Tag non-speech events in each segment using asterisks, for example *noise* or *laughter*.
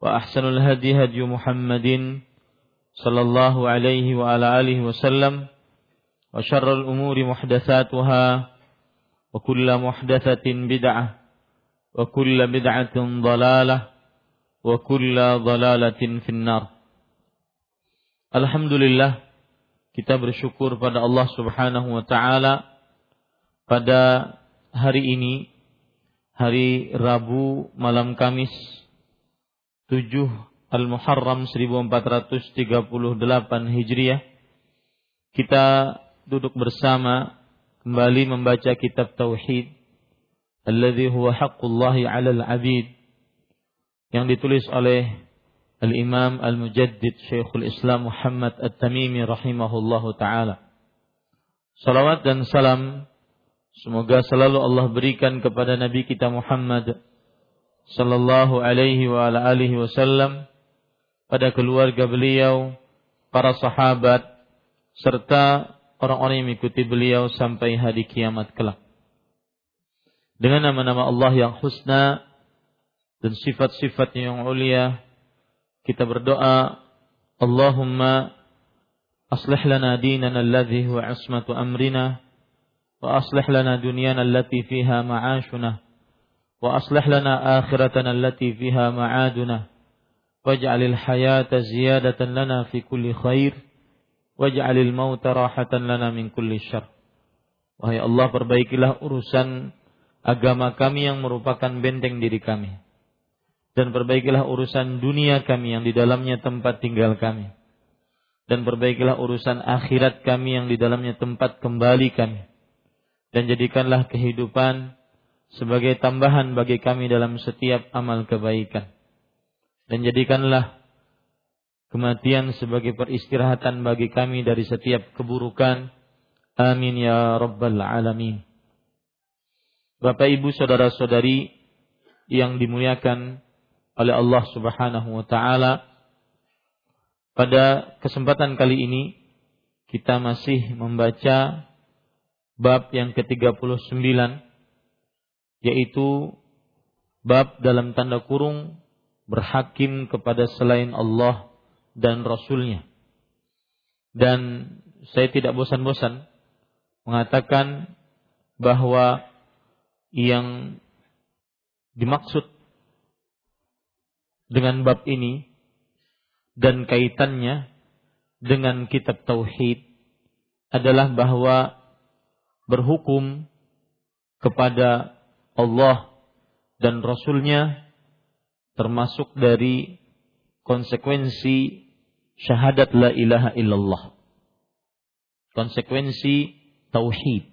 وأحسن الهدي هدي محمد صلى الله عليه وعلى آله وسلم وشر الأمور محدثاتها وكل محدثة بدعة وكل بدعة ضلالة وكل ضلالة في النار Alhamdulillah kita bersyukur pada Allah Subhanahu wa taala pada hari ini hari Rabu malam Kamis 7 Al-Muharram 1438 Hijriah kita duduk bersama kembali membaca kitab tauhid alladhi huwa haqqullahi 'alal 'abid yang ditulis oleh Al-Imam Al-Mujaddid Syekhul Islam Muhammad At-Tamimi rahimahullahu taala. Salawat dan salam semoga selalu Allah berikan kepada Nabi kita Muhammad sallallahu alaihi wa ala alihi wasallam pada keluarga beliau, para sahabat serta orang-orang yang mengikuti beliau sampai hari kiamat kelak. Dengan nama-nama Allah yang husna dan sifat-sifat yang mulia, kita berdoa, Allahumma aslih lana dinana alladhi huwa asmatu amrina wa aslih lana dunyana allati fiha ma'ashuna وأصلح لنا آخرتنا التي فيها معادنا واجعل الحياة زيادة لنا في كل خير واجعل الموت راحة لنا من كل شر Wahai Allah perbaikilah urusan agama kami yang merupakan benteng diri kami. Dan perbaikilah urusan dunia kami yang di dalamnya tempat tinggal kami. Dan perbaikilah urusan akhirat kami yang di dalamnya tempat kembali kami. Dan jadikanlah kehidupan sebagai tambahan bagi kami dalam setiap amal kebaikan. Dan jadikanlah kematian sebagai peristirahatan bagi kami dari setiap keburukan. Amin ya rabbal alamin. Bapak Ibu saudara-saudari yang dimuliakan oleh Allah Subhanahu wa taala. Pada kesempatan kali ini kita masih membaca bab yang ke-39 yaitu bab dalam tanda kurung berhakim kepada selain Allah dan Rasulnya. Dan saya tidak bosan-bosan mengatakan bahwa yang dimaksud dengan bab ini dan kaitannya dengan kitab tauhid adalah bahwa berhukum kepada Allah dan Rasulnya termasuk dari konsekuensi syahadat la ilaha illallah. Konsekuensi tauhid.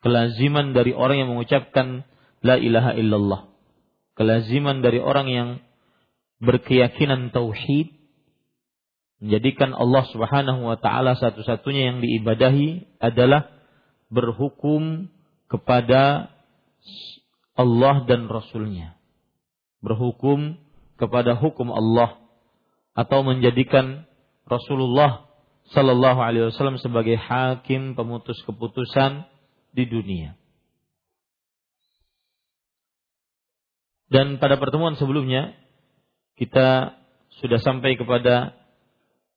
Kelaziman dari orang yang mengucapkan la ilaha illallah. Kelaziman dari orang yang berkeyakinan tauhid menjadikan Allah Subhanahu wa taala satu-satunya yang diibadahi adalah berhukum kepada Allah dan Rasulnya. Berhukum kepada hukum Allah. Atau menjadikan Rasulullah Sallallahu Alaihi Wasallam sebagai hakim pemutus keputusan di dunia. Dan pada pertemuan sebelumnya kita sudah sampai kepada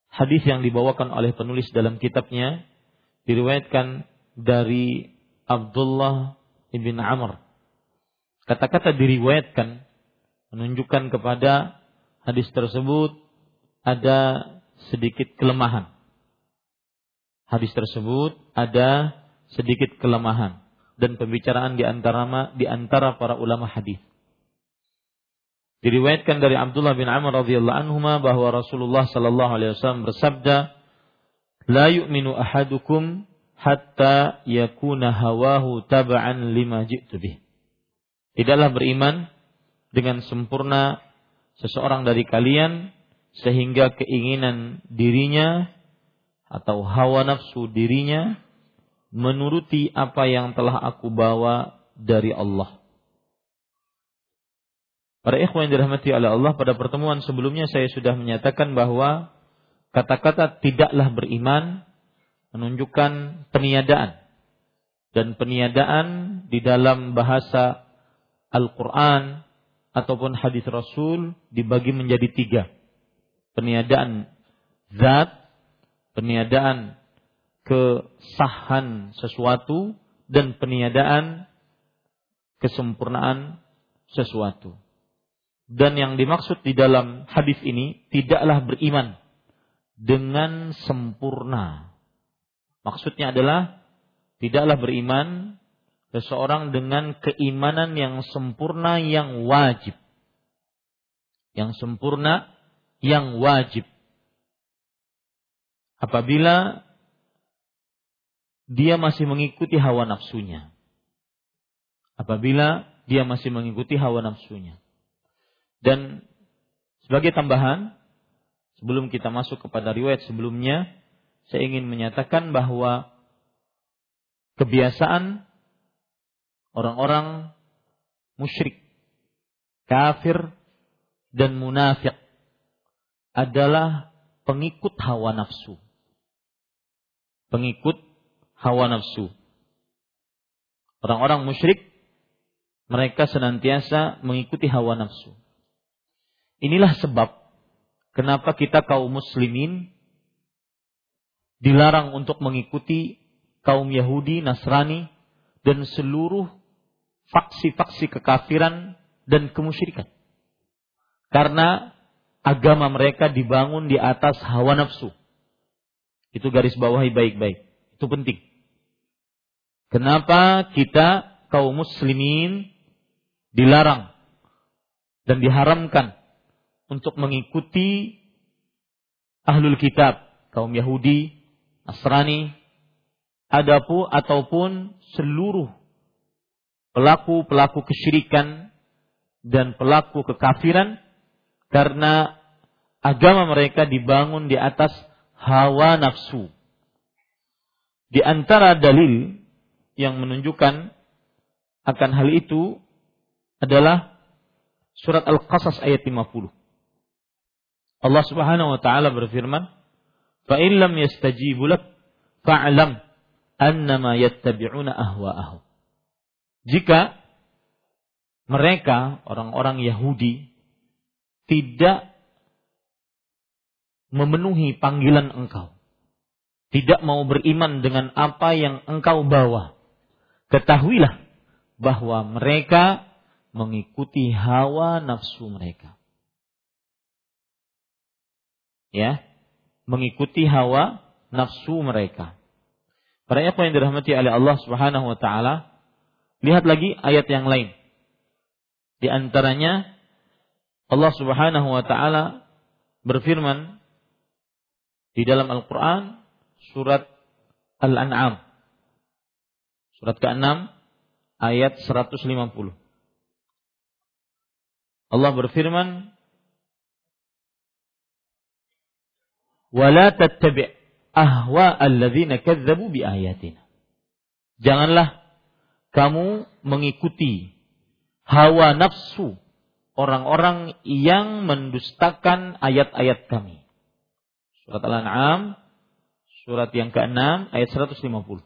hadis yang dibawakan oleh penulis dalam kitabnya diriwayatkan dari Abdullah ibn Amr. Kata-kata diriwayatkan menunjukkan kepada hadis tersebut ada sedikit kelemahan. Hadis tersebut ada sedikit kelemahan dan pembicaraan di antara di antara para ulama hadis. Diriwayatkan dari Abdullah bin Amr radhiyallahu anhu bahwa Rasulullah sallallahu alaihi wasallam bersabda, "La yu'minu ahadukum hatta yakuna hawahu taba'an lima ji'tu bih." Tidaklah beriman dengan sempurna seseorang dari kalian sehingga keinginan dirinya atau hawa nafsu dirinya menuruti apa yang telah aku bawa dari Allah. Para ikhwan yang dirahmati oleh Allah, pada pertemuan sebelumnya saya sudah menyatakan bahwa kata-kata tidaklah beriman menunjukkan peniadaan. Dan peniadaan di dalam bahasa Al-Quran ataupun hadis Rasul dibagi menjadi tiga. Peniadaan zat, peniadaan kesahan sesuatu, dan peniadaan kesempurnaan sesuatu. Dan yang dimaksud di dalam hadis ini tidaklah beriman dengan sempurna. Maksudnya adalah tidaklah beriman seseorang dengan keimanan yang sempurna yang wajib. Yang sempurna yang wajib. Apabila dia masih mengikuti hawa nafsunya. Apabila dia masih mengikuti hawa nafsunya. Dan sebagai tambahan, sebelum kita masuk kepada riwayat sebelumnya, saya ingin menyatakan bahwa kebiasaan orang-orang musyrik, kafir, dan munafik adalah pengikut hawa nafsu. Pengikut hawa nafsu. Orang-orang musyrik mereka senantiasa mengikuti hawa nafsu. Inilah sebab kenapa kita kaum muslimin dilarang untuk mengikuti kaum Yahudi, Nasrani, dan seluruh faksi-faksi kekafiran dan kemusyrikan. Karena agama mereka dibangun di atas hawa nafsu. Itu garis bawahi baik-baik. Itu penting. Kenapa kita kaum muslimin dilarang dan diharamkan untuk mengikuti ahlul kitab, kaum Yahudi, Nasrani, adapun ataupun seluruh pelaku-pelaku kesyirikan dan pelaku kekafiran karena agama mereka dibangun di atas hawa nafsu. Di antara dalil yang menunjukkan akan hal itu adalah surat Al-Qasas ayat 50. Allah Subhanahu wa taala berfirman, "Fa in lam yastajibu lak fa'lam annama yattabi'una ahwa'ahum." Jika mereka orang-orang Yahudi tidak memenuhi panggilan engkau, tidak mau beriman dengan apa yang engkau bawa, ketahuilah bahwa mereka mengikuti hawa nafsu mereka ya mengikuti hawa nafsu mereka. Para apa yang dirahmati oleh Allah Subhanahu wa taala, lihat lagi ayat yang lain. Di antaranya Allah Subhanahu wa taala berfirman di dalam Al-Qur'an surat Al-An'am surat ke-6 ayat 150. Allah berfirman wala tattabi' ahwa alladzina kadzabu bi ayatina. Janganlah kamu mengikuti hawa nafsu orang-orang yang mendustakan ayat-ayat kami. Surat Al-An'am surat yang ke-6 ayat 150.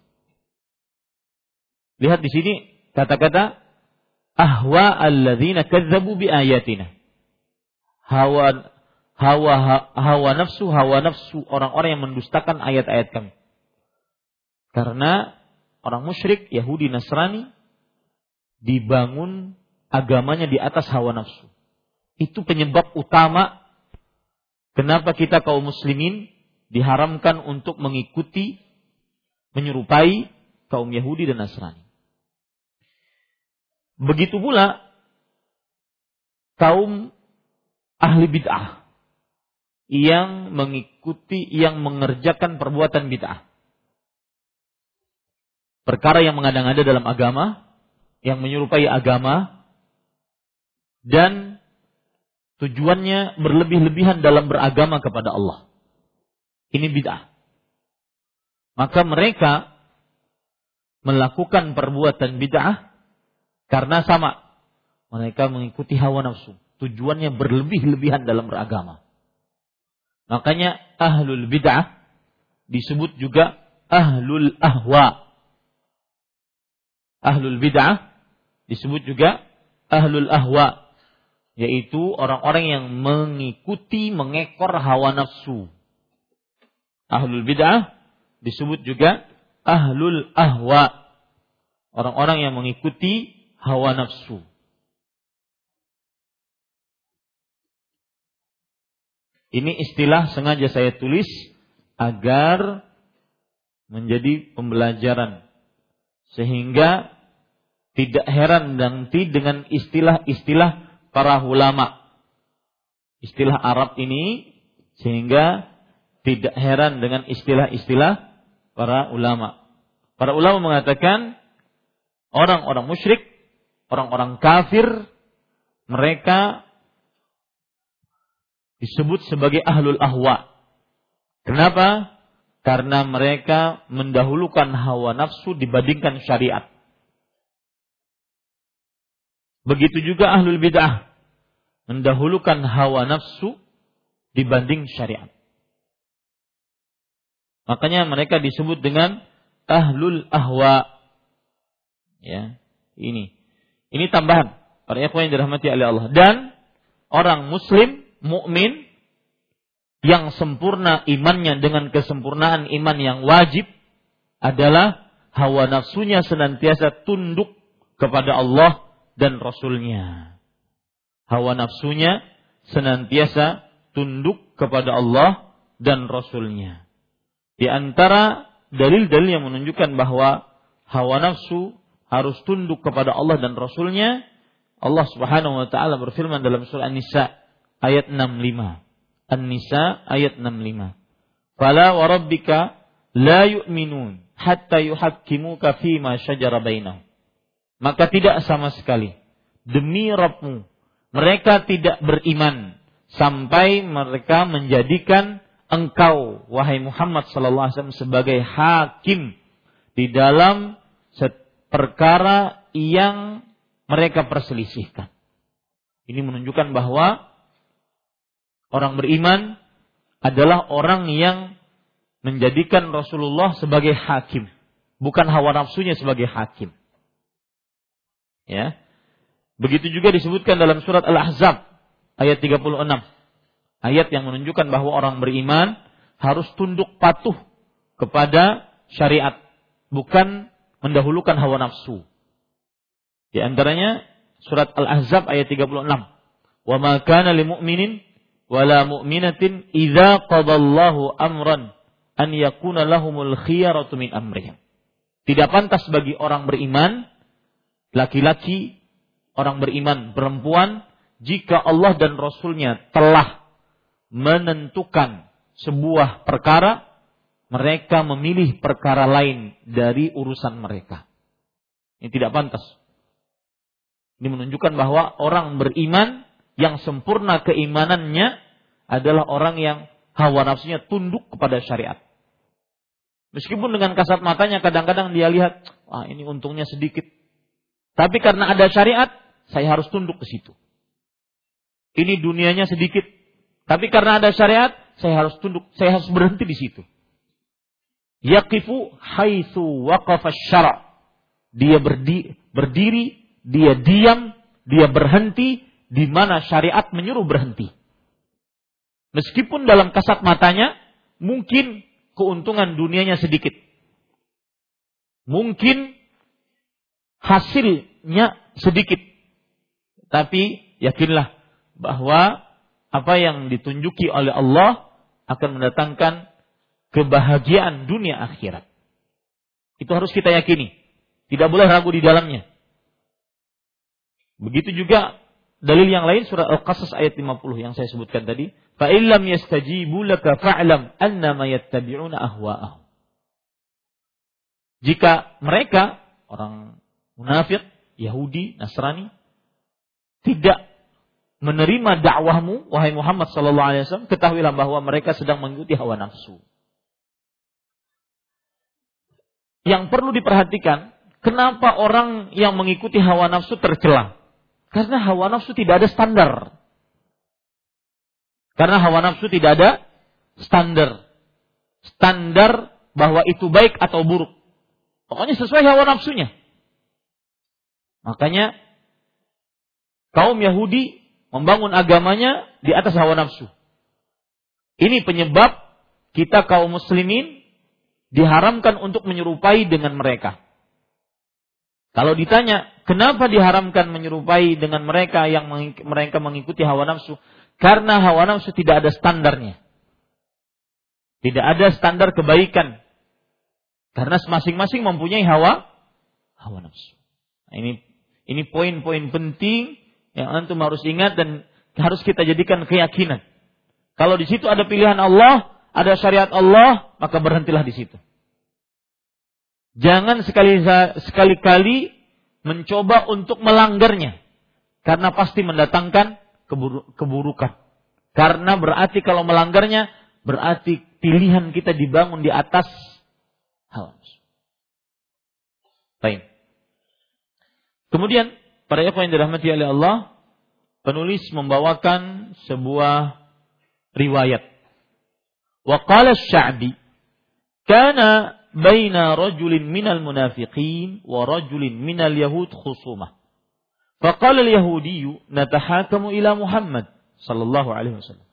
Lihat di sini kata-kata ahwa alladzina kadzabu bi ayatina. Hawa hawa hawa nafsu hawa nafsu orang-orang yang mendustakan ayat-ayat kami. Karena orang musyrik Yahudi Nasrani dibangun agamanya di atas hawa nafsu. Itu penyebab utama kenapa kita kaum muslimin diharamkan untuk mengikuti menyerupai kaum Yahudi dan Nasrani. Begitu pula kaum ahli bid'ah yang mengikuti yang mengerjakan perbuatan bid'ah. Perkara yang mengada-ngada dalam agama, yang menyerupai agama dan tujuannya berlebih-lebihan dalam beragama kepada Allah. Ini bid'ah. Maka mereka melakukan perbuatan bid'ah karena sama. Mereka mengikuti hawa nafsu. Tujuannya berlebih-lebihan dalam beragama. Makanya ahlul bid'ah disebut juga ahlul ahwa. Ahlul bid'ah disebut juga ahlul ahwa. Yaitu orang-orang yang mengikuti, mengekor hawa nafsu. Ahlul bid'ah disebut juga ahlul ahwa. Orang-orang yang mengikuti hawa nafsu. Ini istilah sengaja saya tulis agar menjadi pembelajaran sehingga tidak heran nanti dengan istilah-istilah para ulama. Istilah Arab ini sehingga tidak heran dengan istilah-istilah para ulama. Para ulama mengatakan orang-orang musyrik, orang-orang kafir, mereka disebut sebagai ahlul ahwa. Kenapa? Karena mereka mendahulukan hawa nafsu dibandingkan syariat. Begitu juga ahlul bid'ah mendahulukan hawa nafsu dibanding syariat. Makanya mereka disebut dengan ahlul ahwa. Ya, ini. Ini tambahan para ikhwan yang dirahmati oleh Allah dan orang muslim mukmin yang sempurna imannya dengan kesempurnaan iman yang wajib adalah hawa nafsunya senantiasa tunduk kepada Allah dan Rasulnya. Hawa nafsunya senantiasa tunduk kepada Allah dan Rasulnya. Di antara dalil-dalil yang menunjukkan bahwa hawa nafsu harus tunduk kepada Allah dan Rasulnya, Allah Subhanahu wa taala berfirman dalam surah An-Nisa ayat 65. An-Nisa ayat 65. Fala wa rabbika la yu'minun hatta yuhakkimuka ma syajara bainahum. Maka tidak sama sekali demi Rabbmu mereka tidak beriman sampai mereka menjadikan engkau wahai Muhammad sallallahu alaihi wasallam sebagai hakim di dalam perkara yang mereka perselisihkan. Ini menunjukkan bahwa Orang beriman adalah orang yang menjadikan Rasulullah sebagai hakim, bukan hawa nafsunya sebagai hakim. Ya. Begitu juga disebutkan dalam surat Al-Ahzab ayat 36. Ayat yang menunjukkan bahwa orang beriman harus tunduk patuh kepada syariat, bukan mendahulukan hawa nafsu. Di antaranya surat Al-Ahzab ayat 36. Wa ma kana lil mu'minin wala mu'minatin idza qadallahu amran an yakuna lahumul khiyaratu min amrihim. Tidak pantas bagi orang beriman laki-laki, orang beriman perempuan jika Allah dan Rasulnya telah menentukan sebuah perkara, mereka memilih perkara lain dari urusan mereka. Ini tidak pantas. Ini menunjukkan bahwa orang beriman yang sempurna keimanannya adalah orang yang hawa nafsunya tunduk kepada syariat. Meskipun dengan kasat matanya kadang-kadang dia lihat, ah ini untungnya sedikit. Tapi karena ada syariat, saya harus tunduk ke situ. Ini dunianya sedikit. Tapi karena ada syariat, saya harus tunduk, saya harus berhenti di situ. Yaqifu haitsu waqafa syara. Dia berdiri, berdiri, dia diam, dia berhenti di mana syariat menyuruh berhenti. Meskipun dalam kasat matanya mungkin keuntungan dunianya sedikit. Mungkin hasilnya sedikit. Tapi yakinlah bahwa apa yang ditunjuki oleh Allah akan mendatangkan kebahagiaan dunia akhirat. Itu harus kita yakini. Tidak boleh ragu di dalamnya. Begitu juga dalil yang lain surat Al-Qasas ayat 50 yang saya sebutkan tadi. Fa illam yastajibu laka fa'lam annama yattabi'una. Jika mereka orang munafik, Yahudi, Nasrani tidak menerima dakwahmu wahai Muhammad sallallahu alaihi wasallam ketahuilah bahwa mereka sedang mengikuti hawa nafsu. Yang perlu diperhatikan, kenapa orang yang mengikuti hawa nafsu tercela? Karena hawa nafsu tidak ada standar. Karena hawa nafsu tidak ada standar. Standar bahwa itu baik atau buruk. Pokoknya sesuai hawa nafsunya. Makanya kaum Yahudi membangun agamanya di atas hawa nafsu. Ini penyebab kita kaum muslimin diharamkan untuk menyerupai dengan mereka. Kalau ditanya, kenapa diharamkan menyerupai dengan mereka yang mereka mengikuti hawa nafsu? Karena hawa nafsu tidak ada standarnya. Tidak ada standar kebaikan. Karena masing-masing mempunyai hawa hawa nafsu. Nah, ini ini poin-poin penting yang antum harus ingat dan harus kita jadikan keyakinan. Kalau di situ ada pilihan Allah, ada syariat Allah, maka berhentilah di situ jangan sekali-kali mencoba untuk melanggarnya karena pasti mendatangkan keburukan. Karena berarti kalau melanggarnya berarti pilihan kita dibangun di atas hal. Baik. Kemudian para ikhwan yang dirahmati oleh Allah, penulis membawakan sebuah riwayat. Wa qala Syabi, kana بين رجل من المنافقين ورجل من اليهود خصومة. فقال اليهودي نتحاكم إلى محمد صلى الله عليه وسلم.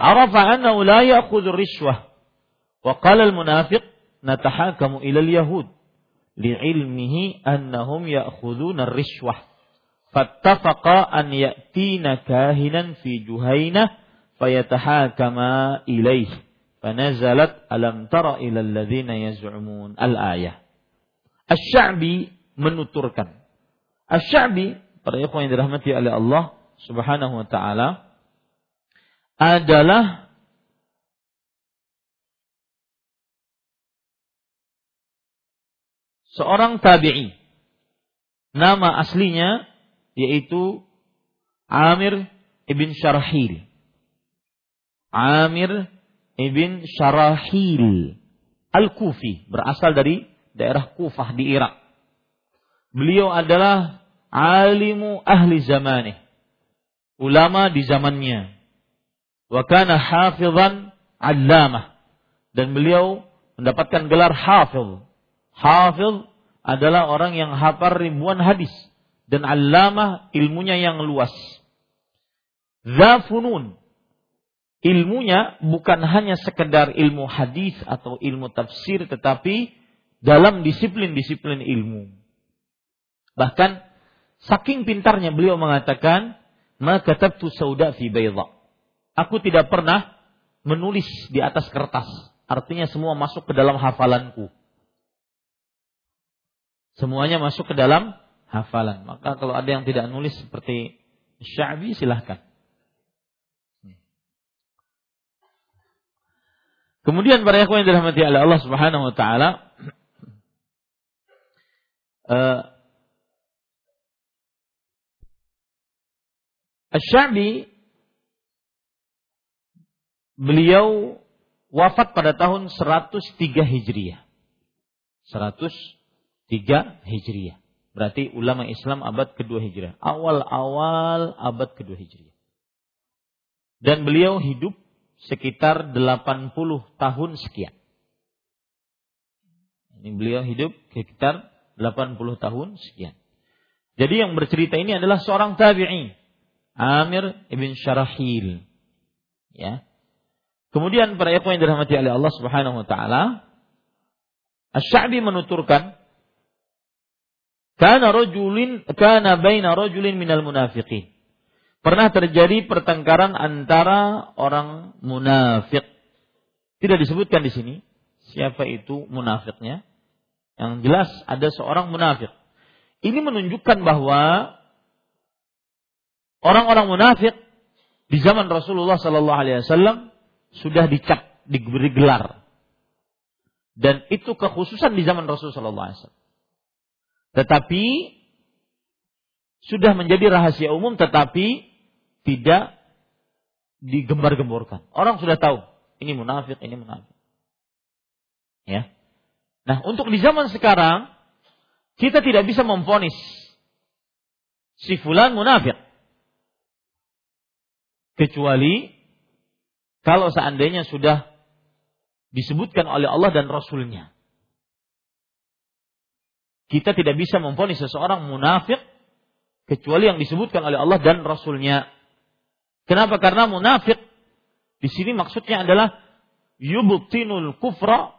عرف أنه لا يأخذ الرشوة. وقال المنافق نتحاكم إلى اليهود لعلمه أنهم يأخذون الرشوة. فاتفقا أن يأتين كاهنا في جهينة فيتحاكما إليه. Fanazalat alam tara ilal ladzina yaz'umun al-ayah. Asy-Sya'bi menuturkan. Asy-Sya'bi para ikhwan yang dirahmati oleh Allah Subhanahu wa taala adalah seorang tabi'i. Nama aslinya yaitu Amir ibn Syarhil. Amir ibn Syarahil Al-Kufi berasal dari daerah Kufah di Irak. Beliau adalah alimu ahli zamanih. Ulama di zamannya. Wa kana hafizan allamah. Dan beliau mendapatkan gelar hafiz. Hafiz adalah orang yang hafal ribuan hadis. Dan allamah ilmunya yang luas. Zafunun ilmunya bukan hanya sekedar ilmu hadis atau ilmu tafsir tetapi dalam disiplin-disiplin ilmu. Bahkan saking pintarnya beliau mengatakan, "Ma katabtu sauda fi bayda." Aku tidak pernah menulis di atas kertas. Artinya semua masuk ke dalam hafalanku. Semuanya masuk ke dalam hafalan. Maka kalau ada yang tidak nulis seperti Syabi silahkan. Kemudian para ikhwan yang dirahmati oleh Allah Subhanahu wa taala uh, beliau wafat pada tahun 103 Hijriah. 103 Hijriah. Berarti ulama Islam abad kedua Hijriah. Awal-awal abad kedua Hijriah. Dan beliau hidup sekitar 80 tahun sekian. Ini beliau hidup sekitar 80 tahun sekian. Jadi yang bercerita ini adalah seorang tabi'i, Amir ibn Syarahil. Ya. Kemudian para ikhwan yang dirahmati oleh Allah Subhanahu wa taala, Asy-Sya'bi menuturkan Kana rajulin kana baina rajulin minal munafiqin. Pernah terjadi pertengkaran antara orang munafik. Tidak disebutkan di sini siapa itu munafiknya. Yang jelas ada seorang munafik. Ini menunjukkan bahwa orang-orang munafik di zaman Rasulullah Sallallahu Alaihi Wasallam sudah dicap diberi gelar dan itu kekhususan di zaman Rasulullah Sallallahu Alaihi Wasallam. Tetapi sudah menjadi rahasia umum tetapi tidak digembar-gemborkan. Orang sudah tahu ini munafik, ini munafik. Ya. Nah, untuk di zaman sekarang kita tidak bisa memfonis si fulan munafik. Kecuali kalau seandainya sudah disebutkan oleh Allah dan Rasulnya. Kita tidak bisa memfonis seseorang munafik kecuali yang disebutkan oleh Allah dan Rasulnya. Kenapa? Karena munafik di sini maksudnya adalah yubtinul kufra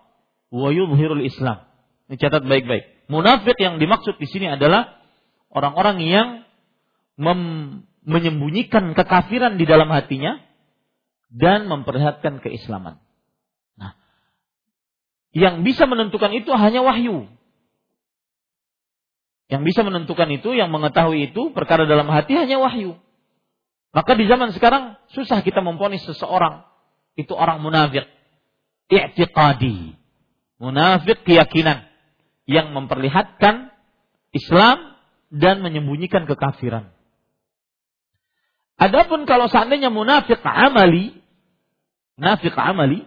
wa yudhirul Islam. Ini catat baik-baik. Munafik yang dimaksud di sini adalah orang-orang yang menyembunyikan kekafiran di dalam hatinya dan memperlihatkan keislaman. Nah, yang bisa menentukan itu hanya wahyu. Yang bisa menentukan itu, yang mengetahui itu perkara dalam hati hanya wahyu. Maka di zaman sekarang susah kita memponis seseorang itu orang munafik. I'tiqadi. Munafik keyakinan yang memperlihatkan Islam dan menyembunyikan kekafiran. Adapun kalau seandainya munafik amali, munafik amali,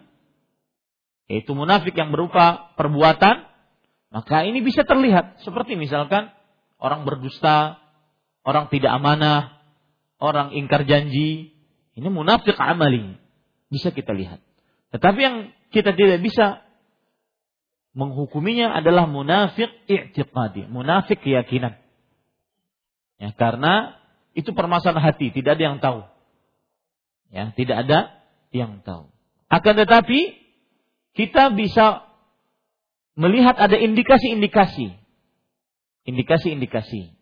yaitu munafik yang berupa perbuatan, maka ini bisa terlihat seperti misalkan orang berdusta, orang tidak amanah, orang ingkar janji, ini munafik amali, bisa kita lihat. Tetapi yang kita tidak bisa menghukuminya adalah munafik i'tiqadi, munafik keyakinan. Ya, karena itu permasalahan hati, tidak ada yang tahu. Ya, tidak ada yang tahu. Akan tetapi kita bisa melihat ada indikasi-indikasi. Indikasi-indikasi.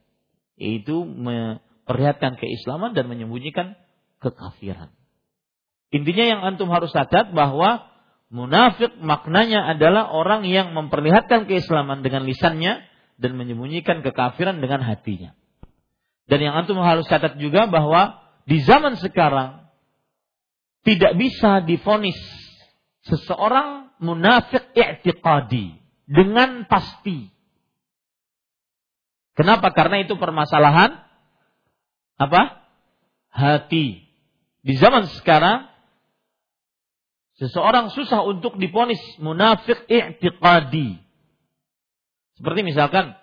Yaitu memperlihatkan keislaman dan menyembunyikan kekafiran. Intinya yang antum harus catat bahwa munafik maknanya adalah orang yang memperlihatkan keislaman dengan lisannya dan menyembunyikan kekafiran dengan hatinya. Dan yang antum harus catat juga bahwa di zaman sekarang tidak bisa difonis seseorang munafik i'tiqadi dengan pasti. Kenapa? Karena itu permasalahan apa? Hati. Di zaman sekarang seseorang susah untuk diponis munafik i'tiqadi. Seperti misalkan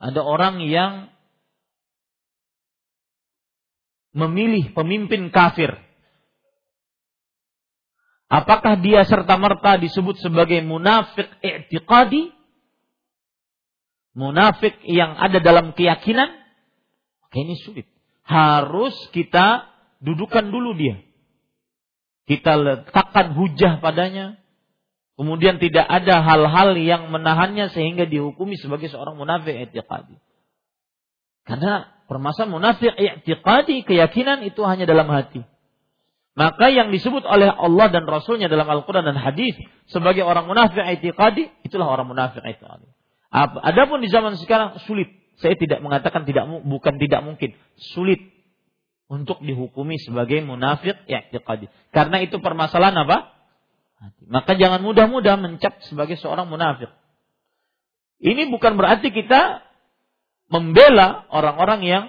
ada orang yang memilih pemimpin kafir Apakah dia serta-merta disebut sebagai munafik i'tiqadi? Munafik yang ada dalam keyakinan? Ini sulit. Harus kita dudukan dulu dia. Kita letakkan hujah padanya. Kemudian tidak ada hal-hal yang menahannya sehingga dihukumi sebagai seorang munafik i'tiqadi. Karena permasalahan munafik i'tiqadi, keyakinan itu hanya dalam hati. Maka yang disebut oleh Allah dan Rasulnya dalam Al-Quran dan Hadis sebagai orang munafik i'tiqadi, itulah orang munafik i'tiqadi. Adapun di zaman sekarang sulit. Saya tidak mengatakan tidak bukan tidak mungkin, sulit untuk dihukumi sebagai munafik i'tiqadi. Karena itu permasalahan apa? Maka jangan mudah-mudah mencap sebagai seorang munafik. Ini bukan berarti kita membela orang-orang yang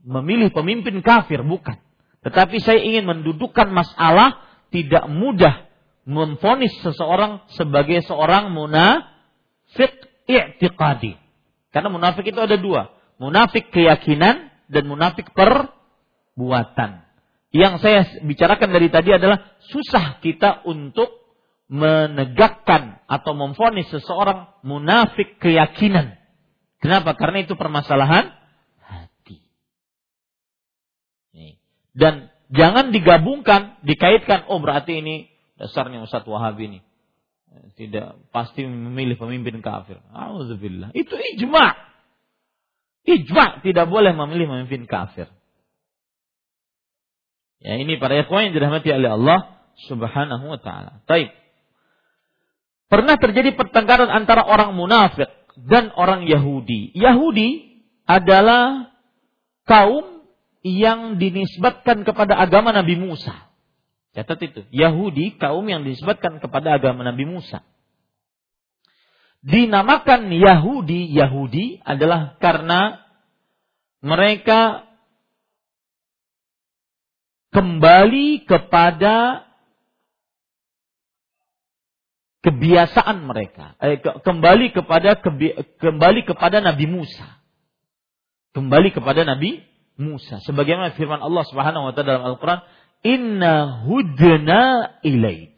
memilih pemimpin kafir, bukan. Tetapi saya ingin mendudukkan masalah tidak mudah memfonis seseorang sebagai seorang munafik i'tiqadi. Karena munafik itu ada dua. Munafik keyakinan dan munafik perbuatan. Yang saya bicarakan dari tadi adalah susah kita untuk menegakkan atau memfonis seseorang munafik keyakinan. Kenapa? Karena itu permasalahan hati. Dan jangan digabungkan, dikaitkan, oh berarti ini dasarnya Ustaz Wahabi ini. Tidak pasti memilih pemimpin kafir. Alhamdulillah. Itu ijma. Ijma tidak boleh memilih pemimpin kafir. Ya ini para ikhwan yang dirahmati oleh Allah Subhanahu wa taala. Baik. Pernah terjadi pertengkaran antara orang munafik dan orang Yahudi. Yahudi adalah kaum yang dinisbatkan kepada agama Nabi Musa. Catat itu. Yahudi kaum yang dinisbatkan kepada agama Nabi Musa. Dinamakan Yahudi, Yahudi adalah karena mereka kembali kepada kebiasaan mereka, eh, kembali kepada kembali kepada Nabi Musa. Kembali kepada Nabi Musa. Sebagaimana firman Allah Subhanahu wa taala dalam Al-Qur'an, "Inna hudna ilaik."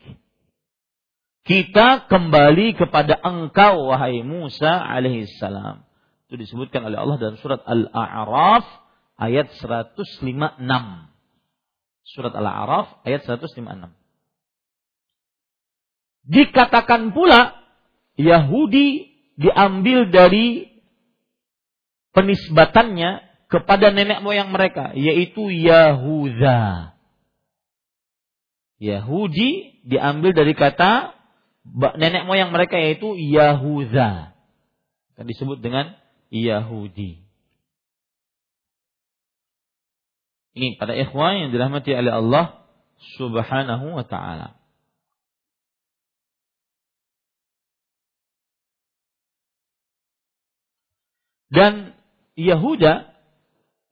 Kita kembali kepada engkau wahai Musa alaihissalam. Itu disebutkan oleh Allah dalam surat Al-A'raf ayat 156. Surat Al-A'raf ayat 156. Dikatakan pula Yahudi diambil dari penisbatannya kepada nenek moyang mereka yaitu Yahuda. Yahudi diambil dari kata nenek moyang mereka yaitu Yahuda. Disebut dengan Yahudi. Ini pada ikhwan yang dirahmati oleh Allah Subhanahu wa taala. Dan Yahuda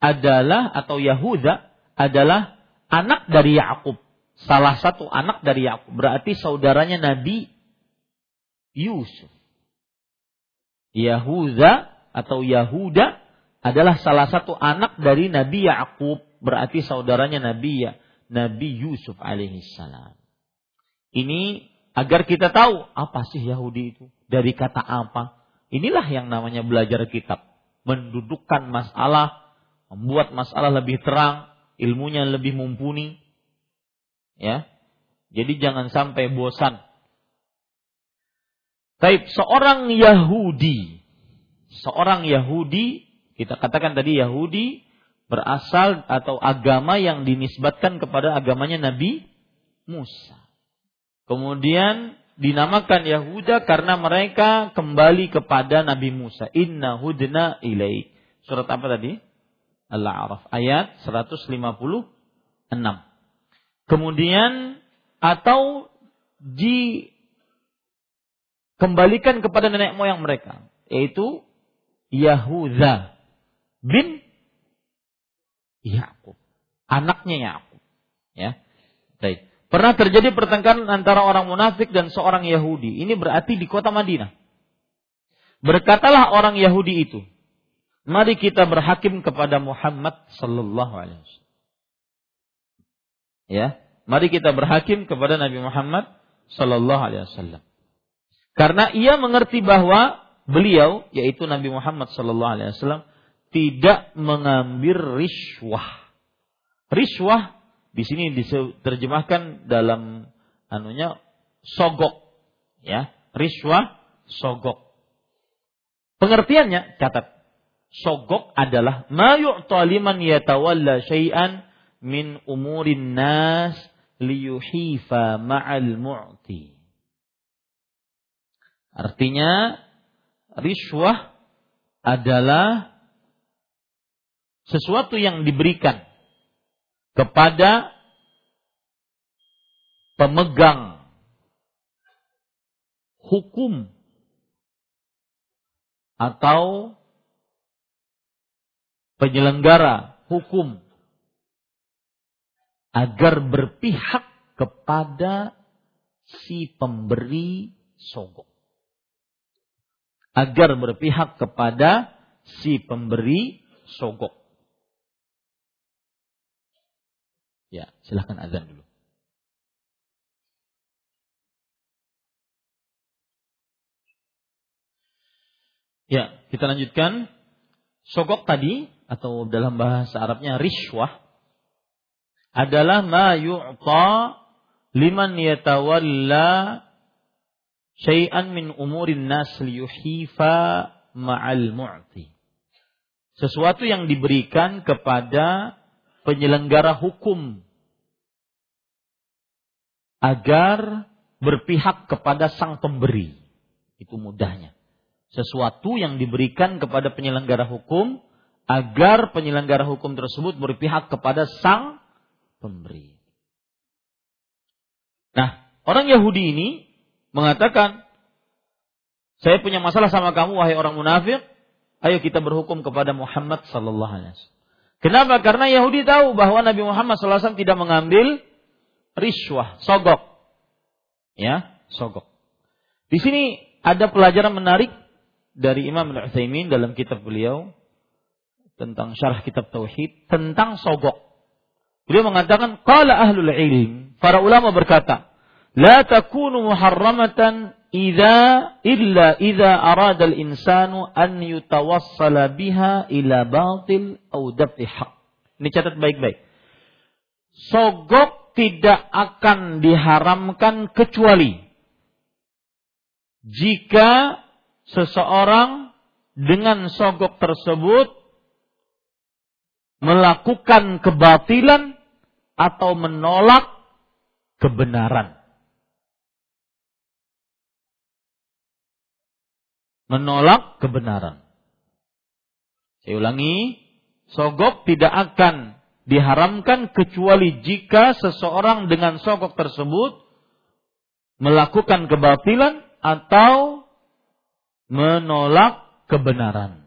adalah atau Yahuda adalah anak dari Yakub. Salah satu anak dari Yakub. Berarti saudaranya Nabi Yusuf. Yahuda atau Yahuda adalah salah satu anak dari Nabi Yakub berarti saudaranya Nabi ya, Nabi Yusuf alaihissalam. Ini agar kita tahu apa sih Yahudi itu, dari kata apa. Inilah yang namanya belajar kitab, mendudukkan masalah, membuat masalah lebih terang, ilmunya lebih mumpuni. Ya. Jadi jangan sampai bosan. Taib seorang Yahudi, seorang Yahudi, kita katakan tadi Yahudi berasal atau agama yang dinisbatkan kepada agamanya Nabi Musa. Kemudian dinamakan Yahuda karena mereka kembali kepada Nabi Musa. Inna hudna ilaik. Surat apa tadi? Al-A'raf ayat 156. Kemudian atau dikembalikan kepada nenek moyang mereka yaitu Yahuda bin Yakub. Anaknya Yakub. Ya. Baik. Pernah terjadi pertengkaran antara orang munafik dan seorang Yahudi. Ini berarti di kota Madinah. Berkatalah orang Yahudi itu, mari kita berhakim kepada Muhammad sallallahu alaihi wasallam. Ya, mari kita berhakim kepada Nabi Muhammad sallallahu alaihi wasallam. Karena ia mengerti bahwa beliau yaitu Nabi Muhammad sallallahu alaihi wasallam tidak mengambil riswah. Riswah di sini diterjemahkan dalam anunya sogok. Ya. Riswah sogok. Pengertiannya catat. Sogok adalah ma yu'ta liman yatawalla syai'an min umurin nas liyuhifa ma'al mu'ti. Artinya riswah adalah sesuatu yang diberikan kepada pemegang hukum atau penyelenggara hukum agar berpihak kepada si pemberi sogok. Agar berpihak kepada si pemberi sogok. Ya, silahkan azan dulu. Ya, kita lanjutkan. Sogok tadi atau dalam bahasa Arabnya rishwah adalah ma yu'ta liman yatawalla syai'an min umurin nas liyuhifa ma'al mu'ti. Sesuatu yang diberikan kepada penyelenggara hukum agar berpihak kepada sang pemberi. Itu mudahnya sesuatu yang diberikan kepada penyelenggara hukum agar penyelenggara hukum tersebut berpihak kepada sang pemberi. Nah, orang Yahudi ini mengatakan, saya punya masalah sama kamu wahai orang munafik, ayo kita berhukum kepada Muhammad sallallahu alaihi wasallam. Kenapa? Karena Yahudi tahu bahwa Nabi Muhammad wasallam tidak mengambil riswah, sogok. Ya, sogok. Di sini ada pelajaran menarik dari Imam Al-Utsaimin dalam kitab beliau tentang syarah kitab tauhid tentang sogok. Beliau mengatakan qala ahlul ilm, para ulama berkata, la takunu muharramatan idza illa idza arada al-insanu an yutawassala biha ila batil daf'i haq. Ini catat baik-baik. Sogok tidak akan diharamkan kecuali jika seseorang dengan sogok tersebut melakukan kebatilan atau menolak kebenaran. Menolak kebenaran. Saya ulangi, sogok tidak akan diharamkan kecuali jika seseorang dengan sogok tersebut melakukan kebatilan atau menolak kebenaran.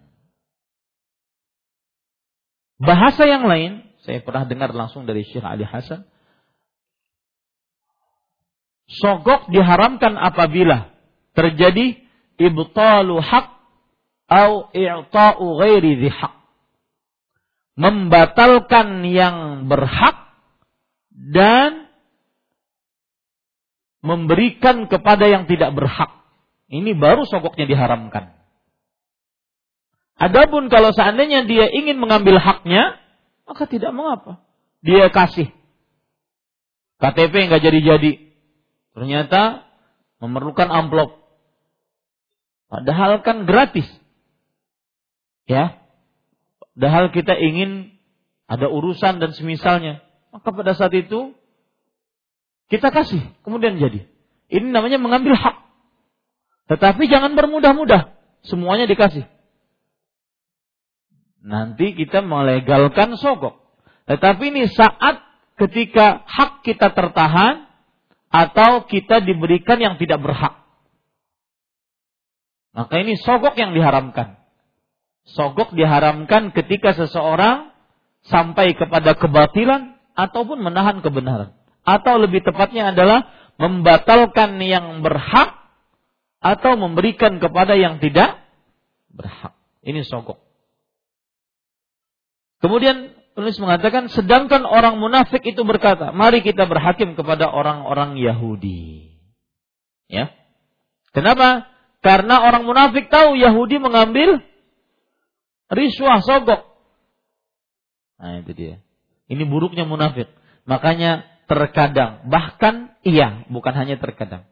Bahasa yang lain, saya pernah dengar langsung dari Syekh Ali Hasan. Sogok diharamkan apabila terjadi ibtalu hak atau i'ta'u ghairi hak. Membatalkan yang berhak dan memberikan kepada yang tidak berhak. Ini baru sogoknya diharamkan. Adapun kalau seandainya dia ingin mengambil haknya, maka tidak mengapa. Dia kasih. KTP nggak jadi-jadi. Ternyata memerlukan amplop. Padahal kan gratis. Ya. Padahal kita ingin ada urusan dan semisalnya. Maka pada saat itu kita kasih, kemudian jadi. Ini namanya mengambil hak. Tetapi jangan bermudah-mudah. Semuanya dikasih. Nanti kita melegalkan sogok. Tetapi ini saat ketika hak kita tertahan atau kita diberikan yang tidak berhak. Maka ini sogok yang diharamkan. Sogok diharamkan ketika seseorang sampai kepada kebatilan ataupun menahan kebenaran. Atau lebih tepatnya adalah membatalkan yang berhak atau memberikan kepada yang tidak berhak. Ini sogok. Kemudian penulis mengatakan, sedangkan orang munafik itu berkata, mari kita berhakim kepada orang-orang Yahudi. Ya. Kenapa? Karena orang munafik tahu Yahudi mengambil riswah sogok. Nah itu dia. Ini buruknya munafik. Makanya terkadang, bahkan iya, bukan hanya terkadang.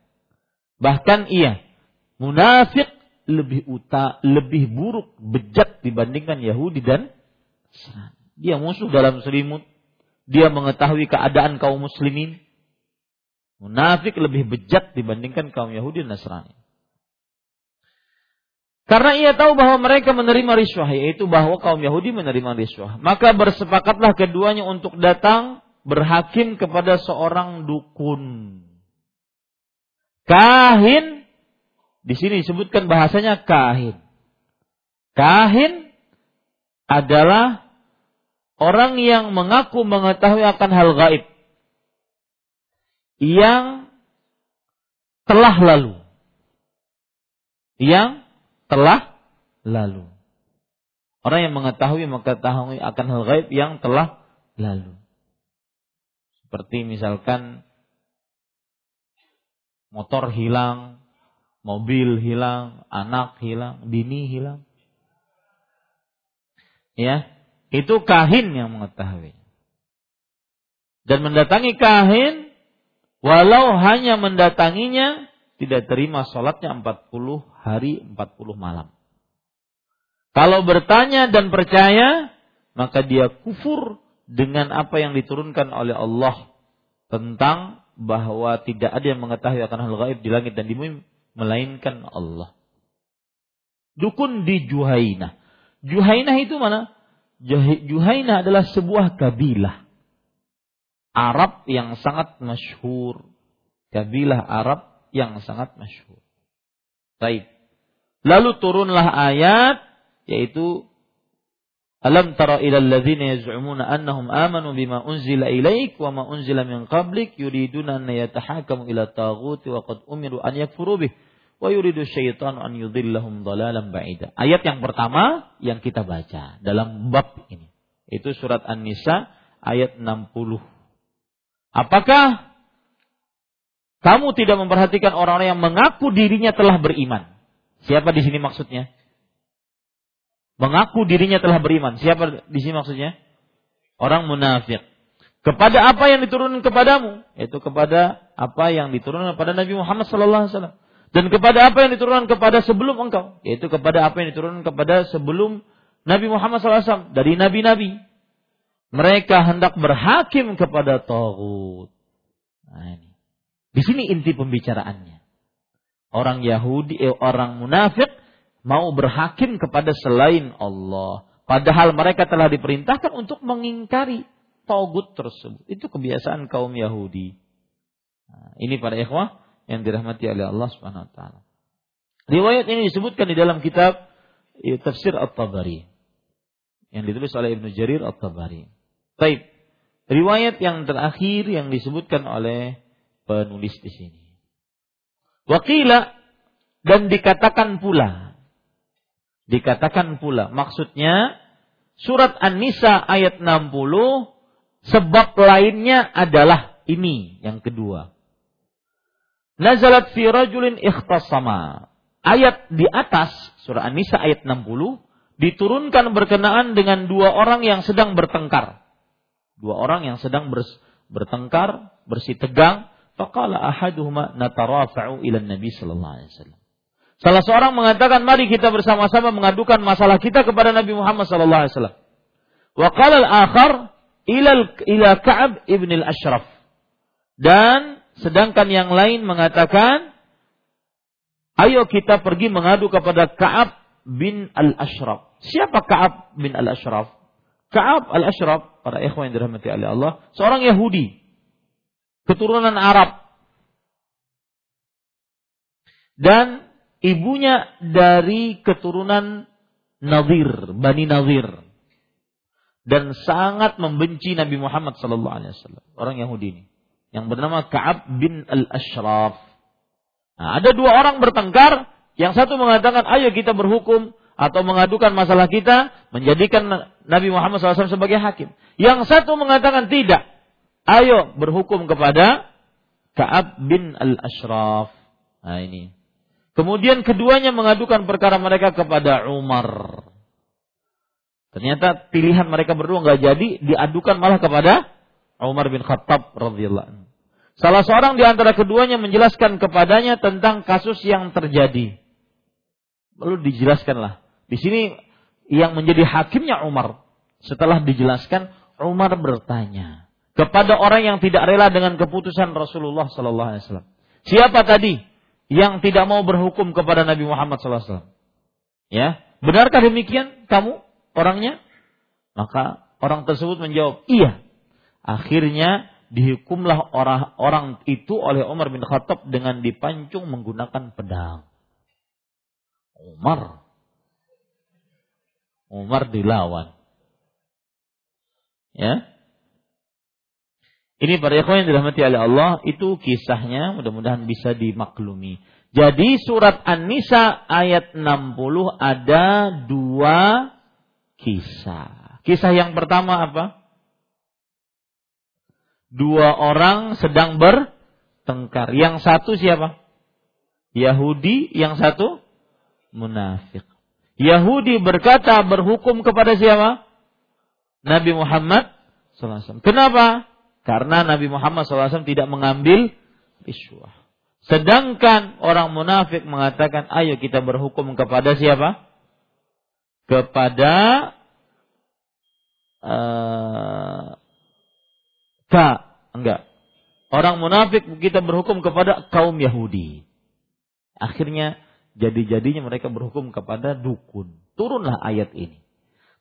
Bahkan iya, munafik lebih uta, lebih buruk, bejat dibandingkan Yahudi dan. Dia musuh dalam selimut. Dia mengetahui keadaan kaum muslimin. Munafik lebih bejat dibandingkan kaum Yahudi dan Nasrani. Karena ia tahu bahwa mereka menerima riswah, yaitu bahwa kaum Yahudi menerima riswah. Maka bersepakatlah keduanya untuk datang berhakim kepada seorang dukun. Kahin di sini disebutkan bahasanya kahin. Kahin adalah orang yang mengaku mengetahui akan hal gaib yang telah lalu. Yang telah lalu. Orang yang mengetahui mengetahui akan hal gaib yang telah lalu. Seperti misalkan motor hilang, mobil hilang, anak hilang, bini hilang. Ya, itu kahin yang mengetahui. Dan mendatangi kahin, walau hanya mendatanginya, tidak terima sholatnya 40 hari 40 malam. Kalau bertanya dan percaya, maka dia kufur dengan apa yang diturunkan oleh Allah tentang bahwa tidak ada yang mengetahui akan hal gaib di langit dan di bumi melainkan Allah. Dukun di Juhaina. Juhaina itu mana? Juhaina adalah sebuah kabilah Arab yang sangat masyhur. Kabilah Arab yang sangat masyhur. Baik. Lalu turunlah ayat yaitu Alam tara ila alladzina yaz'umuna annahum amanu bima unzila ilaik wa ma unzila min qablik yuriduna an yatahakamu ila taghuti wa qad umiru an yakfuru bih wa yuridu syaitan an yudhillahum ba'ida. Ayat yang pertama yang kita baca dalam bab ini. Itu surat An-Nisa ayat 60. Apakah kamu tidak memperhatikan orang-orang yang mengaku dirinya telah beriman. Siapa di sini maksudnya? Mengaku dirinya telah beriman. Siapa di sini maksudnya? Orang munafik. Kepada apa yang diturunkan kepadamu? Yaitu kepada apa yang diturunkan kepada Nabi Muhammad wasallam. Dan kepada apa yang diturunkan kepada sebelum engkau? Yaitu kepada apa yang diturunkan kepada sebelum Nabi Muhammad SAW dari nabi-nabi. Mereka hendak berhakim kepada Tauhud. Nah ini. Di sini inti pembicaraannya. Orang Yahudi, eh, orang munafik mau berhakim kepada selain Allah. Padahal mereka telah diperintahkan untuk mengingkari togut tersebut. Itu kebiasaan kaum Yahudi. Nah, ini para ikhwah yang dirahmati oleh Allah Subhanahu wa taala. Riwayat ini disebutkan di dalam kitab ya, Tafsir At-Tabari yang ditulis oleh Ibnu Jarir At-Tabari. Baik. Riwayat yang terakhir yang disebutkan oleh penulis di sini. Wakila dan dikatakan pula. Dikatakan pula. Maksudnya surat An-Nisa ayat 60 sebab lainnya adalah ini yang kedua. Nazalat fi rajulin ikhtasama. Ayat di atas surah An-Nisa ayat 60 diturunkan berkenaan dengan dua orang yang sedang bertengkar. Dua orang yang sedang bertengkar, bersih tegang Faqala ahaduhuma natarafa'u ila Nabi sallallahu alaihi wasallam. Salah seorang mengatakan, mari kita bersama-sama mengadukan masalah kita kepada Nabi Muhammad sallallahu alaihi wasallam. Wa qala al-akhar ila ila Ka'ab ibn al-Ashraf. Dan sedangkan yang lain mengatakan, ayo kita pergi mengadu kepada Ka'ab bin al-Ashraf. Siapa Ka'ab bin al-Ashraf? Ka'ab al-Ashraf, para ikhwan yang dirahmati oleh Allah, seorang Yahudi keturunan Arab. Dan ibunya dari keturunan Nadir, Bani Nadir. Dan sangat membenci Nabi Muhammad sallallahu alaihi wasallam, orang Yahudi ini yang bernama Ka'ab bin Al-Ashraf. Nah, ada dua orang bertengkar, yang satu mengatakan, "Ayo kita berhukum atau mengadukan masalah kita, menjadikan Nabi Muhammad SAW sebagai hakim." Yang satu mengatakan tidak, ayo berhukum kepada Ka'ab bin al-Ashraf. Nah ini. Kemudian keduanya mengadukan perkara mereka kepada Umar. Ternyata pilihan mereka berdua nggak jadi, diadukan malah kepada Umar bin Khattab radhiyallahu Salah seorang di antara keduanya menjelaskan kepadanya tentang kasus yang terjadi. Lalu dijelaskanlah. Di sini yang menjadi hakimnya Umar. Setelah dijelaskan, Umar bertanya kepada orang yang tidak rela dengan keputusan Rasulullah Sallallahu Alaihi Wasallam. Siapa tadi yang tidak mau berhukum kepada Nabi Muhammad Sallallahu Alaihi Wasallam? Ya, benarkah demikian kamu orangnya? Maka orang tersebut menjawab, iya. Akhirnya dihukumlah orang orang itu oleh Umar bin Khattab dengan dipancung menggunakan pedang. Umar Umar dilawan. Ya, ini para ikhwan yang dirahmati oleh Allah, itu kisahnya mudah-mudahan bisa dimaklumi. Jadi surat An-Nisa ayat 60 ada dua kisah. Kisah yang pertama apa? Dua orang sedang bertengkar. Yang satu siapa? Yahudi, yang satu munafik. Yahudi berkata berhukum kepada siapa? Nabi Muhammad SAW. Kenapa? Karena Nabi Muhammad SAW tidak mengambil riswah. Sedangkan orang munafik mengatakan, ayo kita berhukum kepada siapa? Kepada uh, K. Enggak. Orang munafik kita berhukum kepada kaum Yahudi. Akhirnya jadi-jadinya mereka berhukum kepada dukun. Turunlah ayat ini.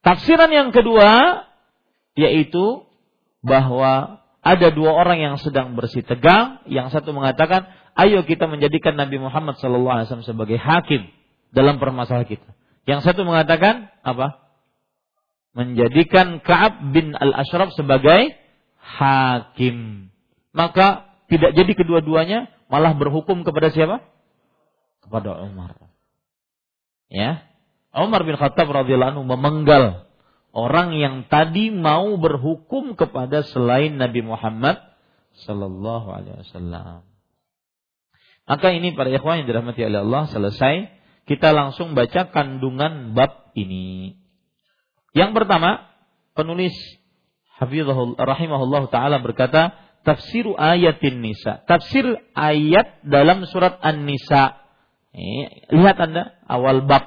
Tafsiran yang kedua yaitu bahwa ada dua orang yang sedang bersih tegang, yang satu mengatakan, "Ayo kita menjadikan Nabi Muhammad SAW sebagai hakim dalam permasalahan kita." Yang satu mengatakan apa? Menjadikan Ka'ab bin Al-Ashraf sebagai hakim. Maka tidak jadi kedua-duanya, malah berhukum kepada siapa? Kepada Umar. Ya. Umar bin Khattab radhiyallahu anhu memenggal orang yang tadi mau berhukum kepada selain Nabi Muhammad sallallahu alaihi wasallam. Maka ini para ikhwan yang dirahmati oleh Allah selesai, kita langsung baca kandungan bab ini. Yang pertama, penulis Rahimahullah taala berkata, tafsir ayatin nisa. Tafsir ayat dalam surat An-Nisa. lihat Anda awal bab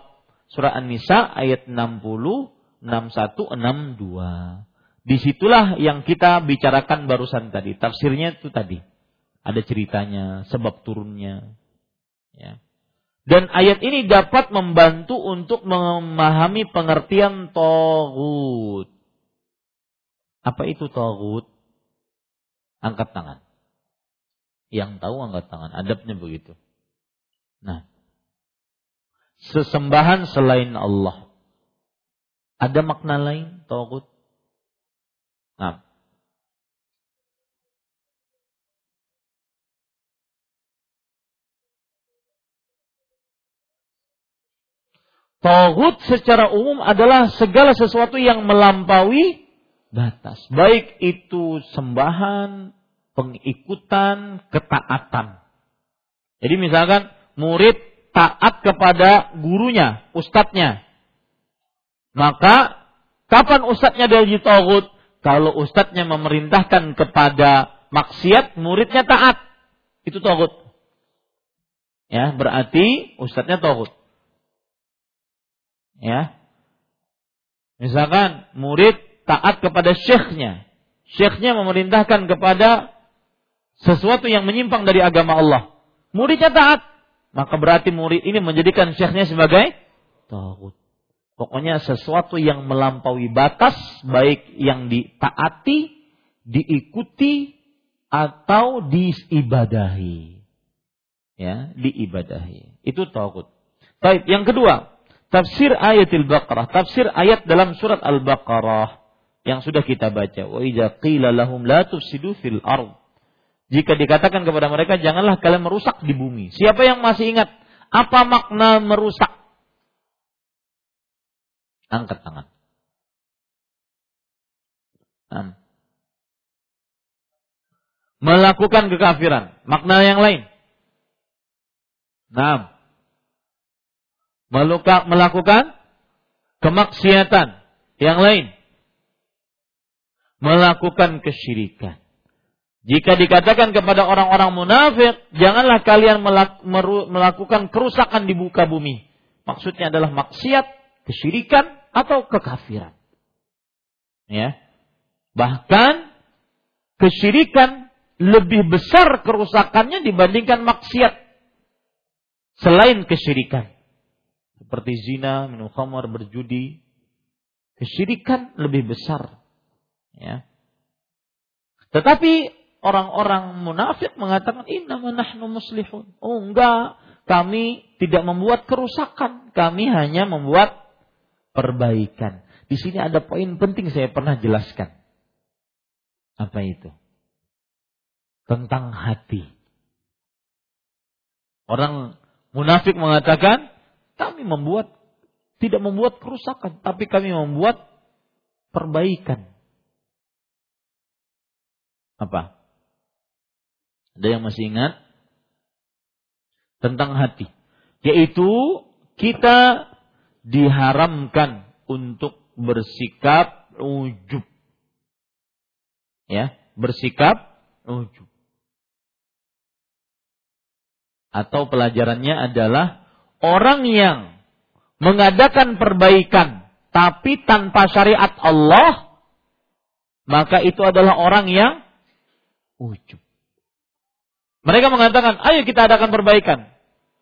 surat An-Nisa ayat 60 61, 62. Di situlah yang kita bicarakan barusan tadi. Tafsirnya itu tadi. Ada ceritanya, sebab turunnya. Ya. Dan ayat ini dapat membantu untuk memahami pengertian togut. Apa itu togut? Angkat tangan. Yang tahu angkat tangan. Adabnya begitu. Nah. Sesembahan selain Allah. Ada makna lain togut? Nah. Togut secara umum adalah segala sesuatu yang melampaui batas. Baik itu sembahan, pengikutan, ketaatan. Jadi misalkan murid taat kepada gurunya, ustadznya. Maka kapan ustadznya dari togut? Kalau ustadznya memerintahkan kepada maksiat, muridnya taat. Itu togut. Ya, berarti ustadznya togut. Ya. Misalkan murid taat kepada syekhnya. Syekhnya memerintahkan kepada sesuatu yang menyimpang dari agama Allah. Muridnya taat. Maka berarti murid ini menjadikan syekhnya sebagai tagut. Pokoknya sesuatu yang melampaui batas, baik yang ditaati, diikuti, atau diibadahi. Ya, diibadahi. Itu tauhid. Baik, yang kedua, tafsir ayatil Baqarah, tafsir ayat dalam surat Al-Baqarah yang sudah kita baca. Wa idza qila lahum la tufsidu fil ard. Jika dikatakan kepada mereka janganlah kalian merusak di bumi. Siapa yang masih ingat apa makna merusak? Angkat tangan. Nah. Melakukan kekafiran. Makna yang lain. Nah. Melakukan kemaksiatan. Yang lain. Melakukan kesyirikan. Jika dikatakan kepada orang-orang munafik, janganlah kalian melakukan kerusakan di muka bumi. Maksudnya adalah maksiat, kesyirikan, atau kekafiran. Ya. Bahkan kesyirikan lebih besar kerusakannya dibandingkan maksiat selain kesyirikan. Seperti zina, minum khamar, berjudi. Kesyirikan lebih besar. Ya. Tetapi orang-orang munafik mengatakan inna nahnu muslihun. Oh enggak, kami tidak membuat kerusakan, kami hanya membuat perbaikan. Di sini ada poin penting saya pernah jelaskan. Apa itu? Tentang hati. Orang munafik mengatakan, kami membuat tidak membuat kerusakan, tapi kami membuat perbaikan. Apa? Ada yang masih ingat? Tentang hati. Yaitu kita diharamkan untuk bersikap ujub. Ya, bersikap ujub. Atau pelajarannya adalah orang yang mengadakan perbaikan tapi tanpa syariat Allah, maka itu adalah orang yang ujub. Mereka mengatakan, ayo kita adakan perbaikan.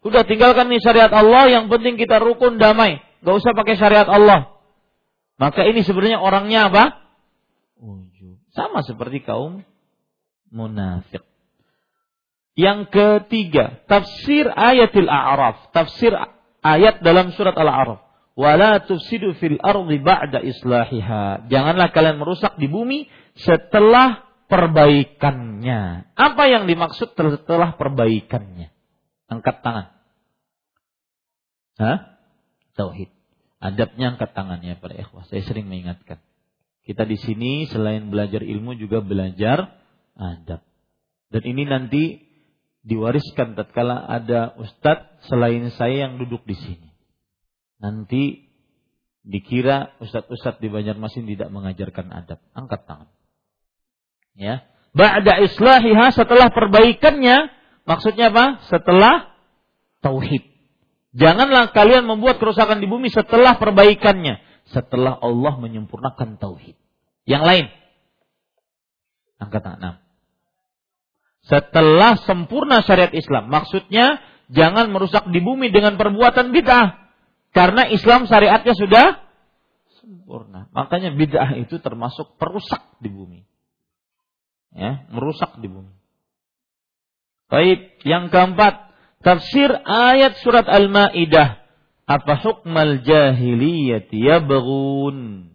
Udah tinggalkan nih syariat Allah, yang penting kita rukun damai. Gak usah pakai syariat Allah. Maka ini sebenarnya orangnya apa? Ujub. Sama seperti kaum munafik. Yang ketiga, tafsir ayatil a'raf. Tafsir ayat dalam surat Al-A'raf. Wala tufsidu fil ardi ba'da islahiha. Janganlah kalian merusak di bumi setelah perbaikannya. Apa yang dimaksud setelah perbaikannya? Angkat tangan. Hah? Tauhid. Adabnya angkat tangannya pada ikhwah. Saya sering mengingatkan. Kita di sini selain belajar ilmu juga belajar adab. Dan ini nanti diwariskan tatkala ada ustadz selain saya yang duduk di sini. Nanti dikira ustadz-ustadz di Banjarmasin tidak mengajarkan adab. Angkat tangan. Ya. Ba'da islahiha setelah perbaikannya, maksudnya apa? Setelah tauhid. Janganlah kalian membuat kerusakan di bumi setelah perbaikannya, setelah Allah menyempurnakan tauhid. Yang lain. Angkat tangan setelah sempurna syariat Islam. Maksudnya jangan merusak di bumi dengan perbuatan bid'ah. Karena Islam syariatnya sudah sempurna. Makanya bid'ah itu termasuk perusak di bumi. Ya, merusak di bumi. Baik, yang keempat, tafsir ayat surat Al-Maidah. Apa hukmal jahiliyati yabghun?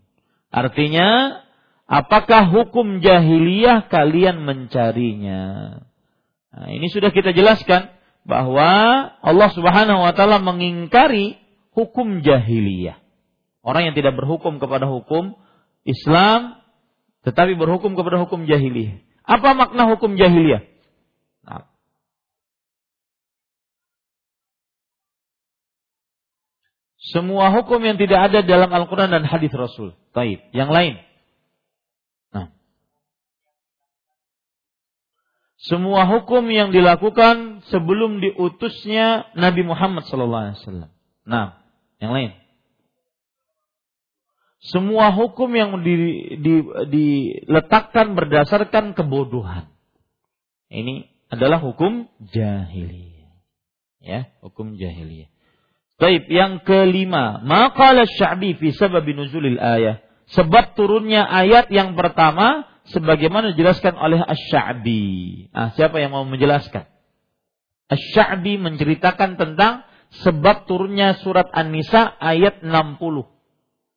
Artinya Apakah hukum jahiliyah kalian mencarinya? Nah, ini sudah kita jelaskan bahwa Allah Subhanahu wa taala mengingkari hukum jahiliyah. Orang yang tidak berhukum kepada hukum Islam tetapi berhukum kepada hukum jahiliyah. Apa makna hukum jahiliyah? Nah. Semua hukum yang tidak ada dalam Al-Quran dan hadis Rasul. Taib. Yang lain. semua hukum yang dilakukan sebelum diutusnya Nabi Muhammad SAW. Nah, yang lain. Semua hukum yang di, di, diletakkan berdasarkan kebodohan. Ini adalah hukum jahiliyah. Ya, hukum jahiliyah. Baik, yang kelima, maqala sya'bi fi sabab nuzulil ayah. Sebab turunnya ayat yang pertama sebagaimana dijelaskan oleh Asy-Sya'bi. Ah, siapa yang mau menjelaskan? Asy-Sya'bi menceritakan tentang sebab turunnya surat An-Nisa ayat 60.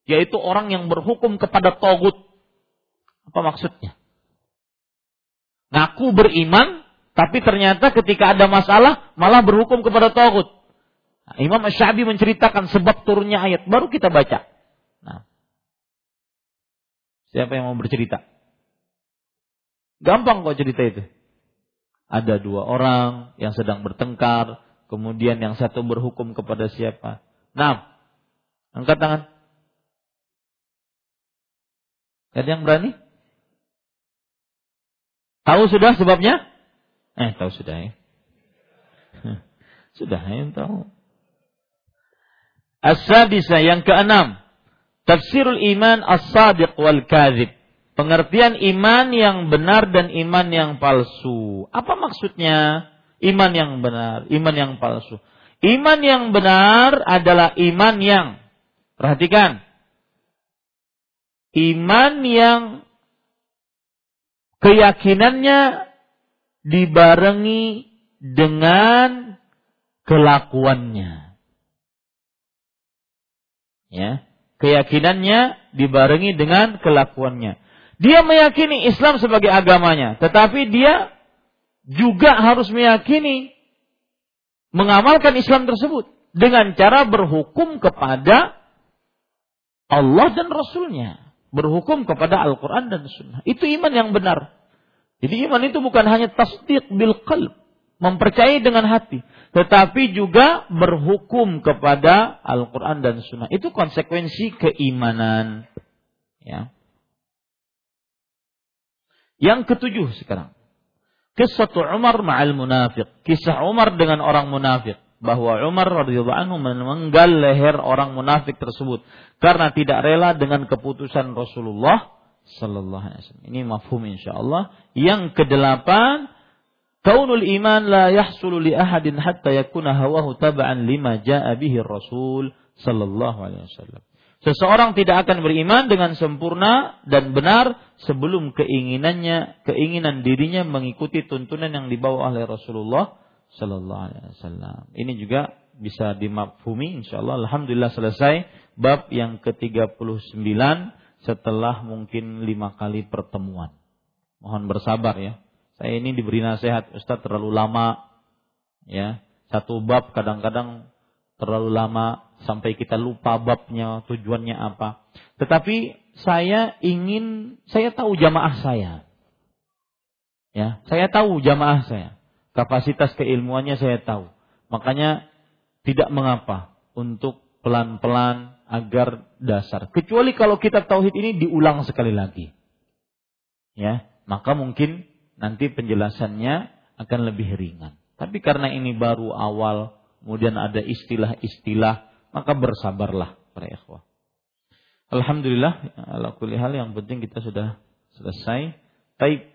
Yaitu orang yang berhukum kepada togut. Apa maksudnya? Ngaku beriman, tapi ternyata ketika ada masalah malah berhukum kepada togut. Nah, Imam Asy-Sya'bi menceritakan sebab turunnya ayat. Baru kita baca. Nah, siapa yang mau bercerita? Gampang kok cerita itu. Ada dua orang yang sedang bertengkar, kemudian yang satu berhukum kepada siapa? Nah, angkat tangan. Ada yang berani? Tahu sudah sebabnya? Eh, tahu sudah ya. *laughs* sudah ya tahu. As-sadisa yang keenam. Tafsirul iman as-sadiq wal kadhib pengertian iman yang benar dan iman yang palsu. Apa maksudnya iman yang benar, iman yang palsu? Iman yang benar adalah iman yang perhatikan. Iman yang keyakinannya dibarengi dengan kelakuannya. Ya, keyakinannya dibarengi dengan kelakuannya. Dia meyakini Islam sebagai agamanya, tetapi dia juga harus meyakini mengamalkan Islam tersebut dengan cara berhukum kepada Allah dan Rasulnya. Berhukum kepada Al-Quran dan Sunnah. Itu iman yang benar. Jadi iman itu bukan hanya tasdik bil qalb, mempercayai dengan hati, tetapi juga berhukum kepada Al-Qur'an dan Sunnah. Itu konsekuensi keimanan. Ya. Yang ketujuh sekarang. Kisah Umar ma'al munafik. Kisah Umar dengan orang munafik. Bahwa Umar radhiyallahu anhu memenggal leher orang munafik tersebut. Karena tidak rela dengan keputusan Rasulullah sallallahu alaihi wasallam. Ini mafhum insyaallah. Yang kedelapan, kaunul iman la yahsulu li ahadin hatta yakuna hawahu tab'an lima ja'a bihi Rasul sallallahu alaihi wasallam. Seseorang tidak akan beriman dengan sempurna dan benar sebelum keinginannya, keinginan dirinya mengikuti tuntunan yang dibawa oleh Rasulullah Sallallahu Alaihi Wasallam. Ini juga bisa dimafhumi, insyaallah. Alhamdulillah selesai bab yang ke-39 setelah mungkin lima kali pertemuan. Mohon bersabar ya. Saya ini diberi nasihat Ustadz terlalu lama ya. Satu bab kadang-kadang terlalu lama sampai kita lupa babnya, tujuannya apa. Tetapi saya ingin, saya tahu jamaah saya. Ya, saya tahu jamaah saya. Kapasitas keilmuannya saya tahu. Makanya tidak mengapa untuk pelan-pelan agar dasar. Kecuali kalau kita tauhid ini diulang sekali lagi. Ya, maka mungkin nanti penjelasannya akan lebih ringan. Tapi karena ini baru awal kemudian ada istilah-istilah, maka bersabarlah para ikhwah. Alhamdulillah, ala kulli hal yang penting kita sudah selesai. Baik,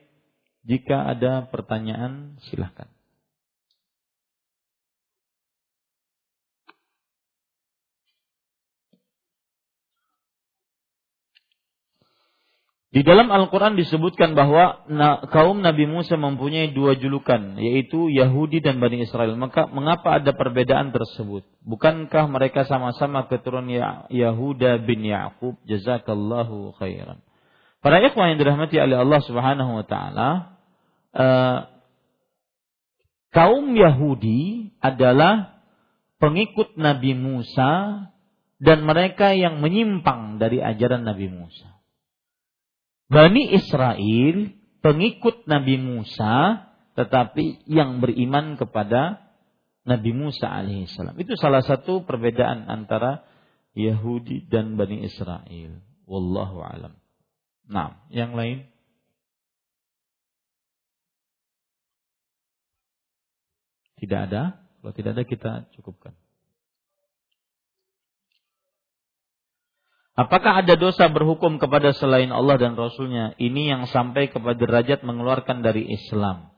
jika ada pertanyaan silahkan. Di dalam Al-Quran disebutkan bahwa kaum Nabi Musa mempunyai dua julukan, yaitu Yahudi dan Bani Israel. Maka mengapa ada perbedaan tersebut? Bukankah mereka sama-sama keturunan ya-, Yahuda bin Ya'qub? Jazakallahu khairan. Para ikhwan yang dirahmati oleh Allah Subhanahu wa taala, uh, kaum Yahudi adalah pengikut Nabi Musa dan mereka yang menyimpang dari ajaran Nabi Musa. Bani Israel pengikut Nabi Musa tetapi yang beriman kepada Nabi Musa alaihissalam. Itu salah satu perbedaan antara Yahudi dan Bani Israel. Wallahu alam. Nah, yang lain? Tidak ada. Kalau tidak ada kita cukupkan. Apakah ada dosa berhukum kepada selain Allah dan Rasulnya? Ini yang sampai kepada derajat mengeluarkan dari Islam.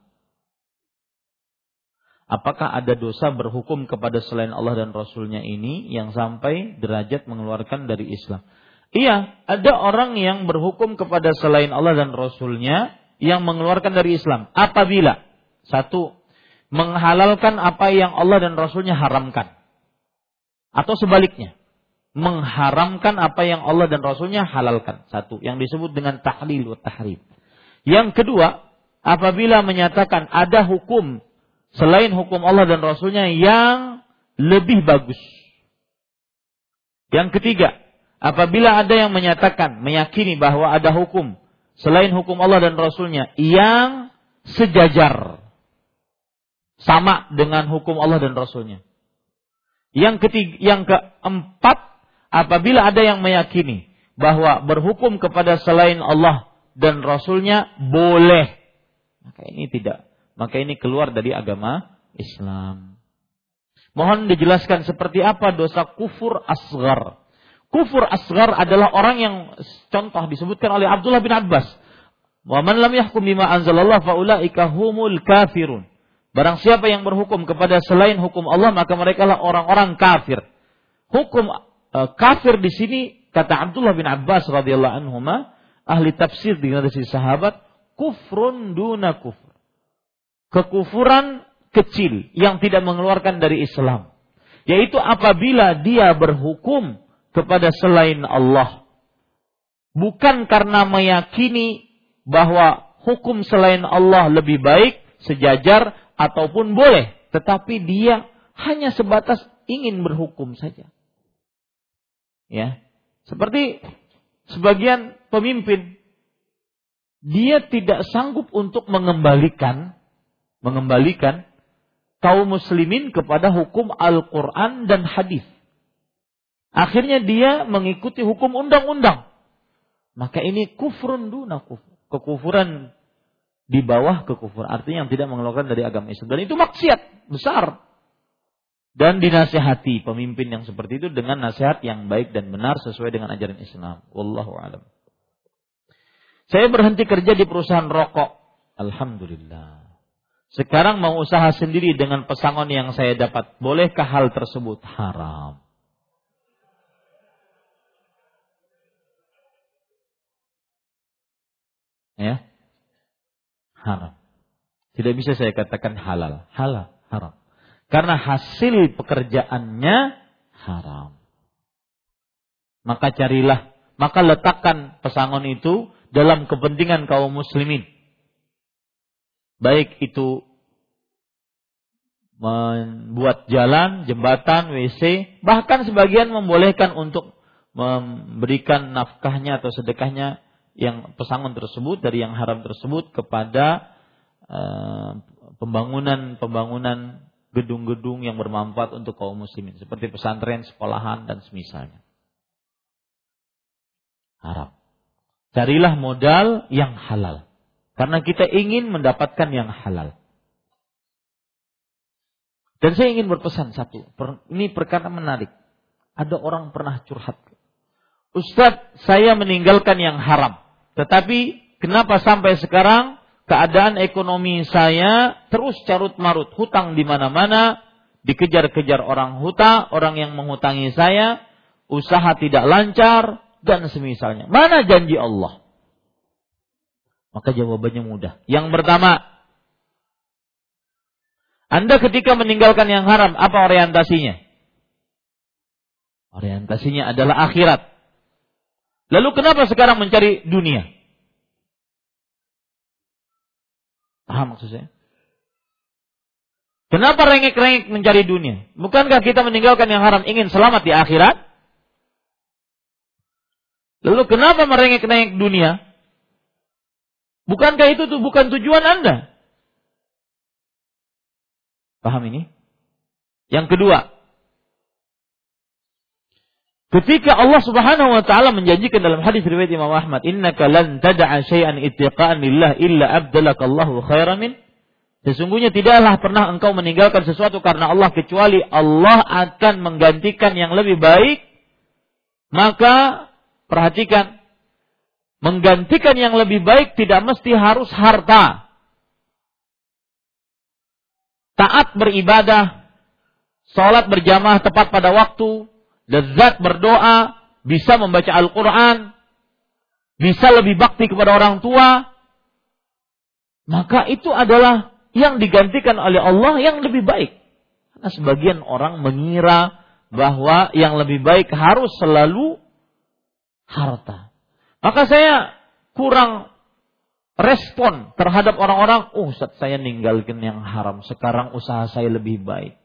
Apakah ada dosa berhukum kepada selain Allah dan Rasulnya ini yang sampai derajat mengeluarkan dari Islam? Iya, ada orang yang berhukum kepada selain Allah dan Rasulnya yang mengeluarkan dari Islam. Apabila satu menghalalkan apa yang Allah dan Rasulnya haramkan, atau sebaliknya mengharamkan apa yang Allah dan Rasulnya halalkan. Satu, yang disebut dengan tahlil wa tahrim. Yang kedua, apabila menyatakan ada hukum selain hukum Allah dan Rasulnya yang lebih bagus. Yang ketiga, apabila ada yang menyatakan, meyakini bahwa ada hukum selain hukum Allah dan Rasulnya yang sejajar sama dengan hukum Allah dan Rasulnya. Yang ketiga, yang keempat, apabila ada yang meyakini bahwa berhukum kepada selain Allah dan Rasulnya boleh, maka ini tidak. Maka ini keluar dari agama Islam. Mohon dijelaskan seperti apa dosa kufur asgar. Kufur asgar adalah orang yang contoh disebutkan oleh Abdullah bin Abbas. Wa man lam yahkum bima anzalallah faulaika humul kafirun. Barang siapa yang berhukum kepada selain hukum Allah maka mereka lah orang-orang kafir. Hukum kafir di sini kata Abdullah bin Abbas radhiyallahu anhu ahli tafsir di generasi sahabat kufrun duna kufur. Kekufuran kecil yang tidak mengeluarkan dari Islam. Yaitu apabila dia berhukum kepada selain Allah. Bukan karena meyakini bahwa hukum selain Allah lebih baik, sejajar, ataupun boleh. Tetapi dia hanya sebatas ingin berhukum saja. Ya. Seperti sebagian pemimpin dia tidak sanggup untuk mengembalikan mengembalikan kaum muslimin kepada hukum Al-Qur'an dan hadis. Akhirnya dia mengikuti hukum undang-undang. Maka ini kufrun duna kufur. Kekufuran di bawah kekufuran. Artinya yang tidak mengeluarkan dari agama Islam. Dan itu maksiat besar. Dan dinasihati pemimpin yang seperti itu dengan nasihat yang baik dan benar sesuai dengan ajaran Islam. Wallahu alam. Saya berhenti kerja di perusahaan rokok. Alhamdulillah. Sekarang mau usaha sendiri dengan pesangon yang saya dapat. Bolehkah hal tersebut? Haram. Ya. Haram. Tidak bisa saya katakan halal. Halal, haram. Karena hasil pekerjaannya haram. Maka carilah, maka letakkan pesangon itu dalam kepentingan kaum muslimin. Baik itu membuat jalan, jembatan, WC, bahkan sebagian membolehkan untuk memberikan nafkahnya atau sedekahnya yang pesangon tersebut dari yang haram tersebut kepada pembangunan pembangunan gedung-gedung yang bermanfaat untuk kaum muslimin seperti pesantren, sekolahan dan semisalnya. Harap. Carilah modal yang halal. Karena kita ingin mendapatkan yang halal. Dan saya ingin berpesan satu. Ini perkara menarik. Ada orang pernah curhat. Ustadz, saya meninggalkan yang haram. Tetapi kenapa sampai sekarang keadaan ekonomi saya terus carut marut, hutang di mana-mana, dikejar-kejar orang huta, orang yang menghutangi saya, usaha tidak lancar dan semisalnya. Mana janji Allah? Maka jawabannya mudah. Yang pertama, Anda ketika meninggalkan yang haram, apa orientasinya? Orientasinya adalah akhirat. Lalu kenapa sekarang mencari dunia? Paham maksud saya? Kenapa rengek-rengek mencari dunia? Bukankah kita meninggalkan yang haram ingin selamat di akhirat? Lalu kenapa merengek-rengek dunia? Bukankah itu tuh bukan tujuan Anda? Paham ini? Yang kedua, Ketika Allah Subhanahu wa taala menjanjikan dalam hadis riwayat Imam Ahmad, "Innaka lan tad'a syai'an ittiqa'an lillah illa abdalakallahu khairan min." Sesungguhnya tidaklah pernah engkau meninggalkan sesuatu karena Allah kecuali Allah akan menggantikan yang lebih baik. Maka perhatikan, menggantikan yang lebih baik tidak mesti harus harta. Taat beribadah, sholat berjamaah tepat pada waktu, lezat berdoa, bisa membaca Al-Quran, bisa lebih bakti kepada orang tua, maka itu adalah yang digantikan oleh Allah yang lebih baik. Karena sebagian orang mengira bahwa yang lebih baik harus selalu harta. Maka saya kurang respon terhadap orang-orang, oh saya ninggalkan yang haram, sekarang usaha saya lebih baik.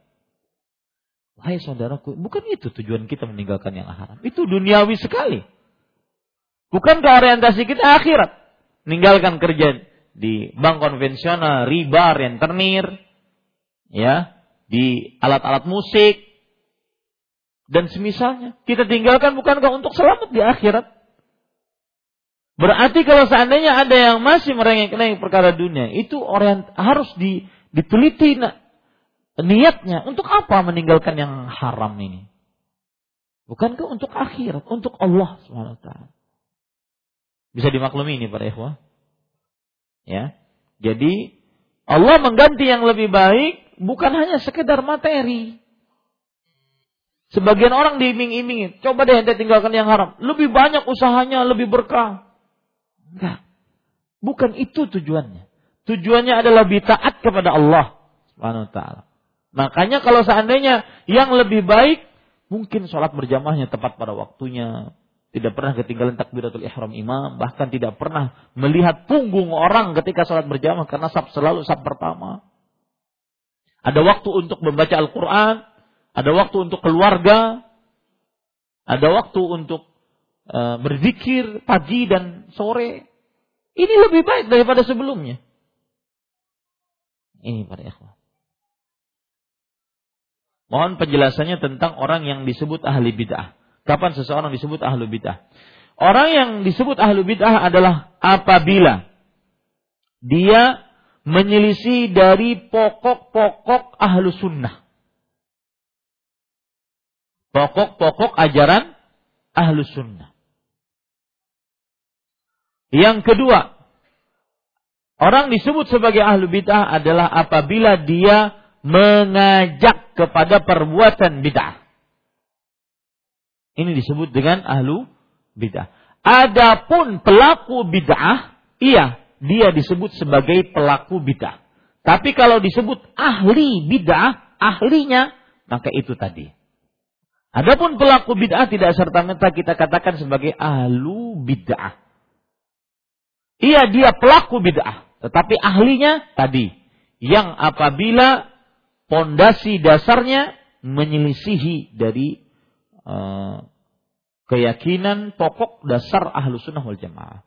Hai saudaraku, bukan itu tujuan kita meninggalkan yang haram. Itu duniawi sekali. Bukankah orientasi kita akhirat? Meninggalkan kerja di bank konvensional, riba, rentenir, ya, di alat-alat musik, dan semisalnya. Kita tinggalkan bukankah untuk selamat di akhirat? Berarti kalau seandainya ada yang masih merengek-rengek perkara dunia, itu orient, harus di, diteliti niatnya untuk apa meninggalkan yang haram ini? Bukankah untuk akhirat, untuk Allah SWT. Bisa dimaklumi ini para ikhwah? Ya. Jadi Allah mengganti yang lebih baik bukan hanya sekedar materi. Sebagian orang diiming-imingi, coba deh ente tinggalkan yang haram. Lebih banyak usahanya, lebih berkah. Enggak. Bukan itu tujuannya. Tujuannya adalah bitaat kepada Allah Subhanahu wa taala. Makanya kalau seandainya yang lebih baik mungkin sholat berjamaahnya tepat pada waktunya, tidak pernah ketinggalan takbiratul ihram imam, bahkan tidak pernah melihat punggung orang ketika sholat berjamaah karena sab selalu sab pertama. Ada waktu untuk membaca Al-Quran, ada waktu untuk keluarga, ada waktu untuk uh, berzikir pagi dan sore. Ini lebih baik daripada sebelumnya. Ini para ikhwan. Mohon penjelasannya tentang orang yang disebut ahli bid'ah. Kapan seseorang disebut ahli bid'ah? Orang yang disebut ahli bid'ah adalah apabila dia menyelisih dari pokok-pokok ahlu sunnah. Pokok-pokok ajaran ahlu sunnah. Yang kedua, orang disebut sebagai ahlu bid'ah adalah apabila dia mengajak kepada perbuatan bid'ah. Ini disebut dengan ahlu bid'ah. Adapun pelaku bid'ah, iya, dia disebut sebagai pelaku bid'ah. Tapi kalau disebut ahli bid'ah, ahlinya, maka itu tadi. Adapun pelaku bid'ah tidak serta-merta kita katakan sebagai ahlu bid'ah. Iya, dia pelaku bid'ah. Tetapi ahlinya tadi. Yang apabila pondasi dasarnya menyelisihi dari uh, keyakinan pokok dasar ahlu sunnah wal jamaah.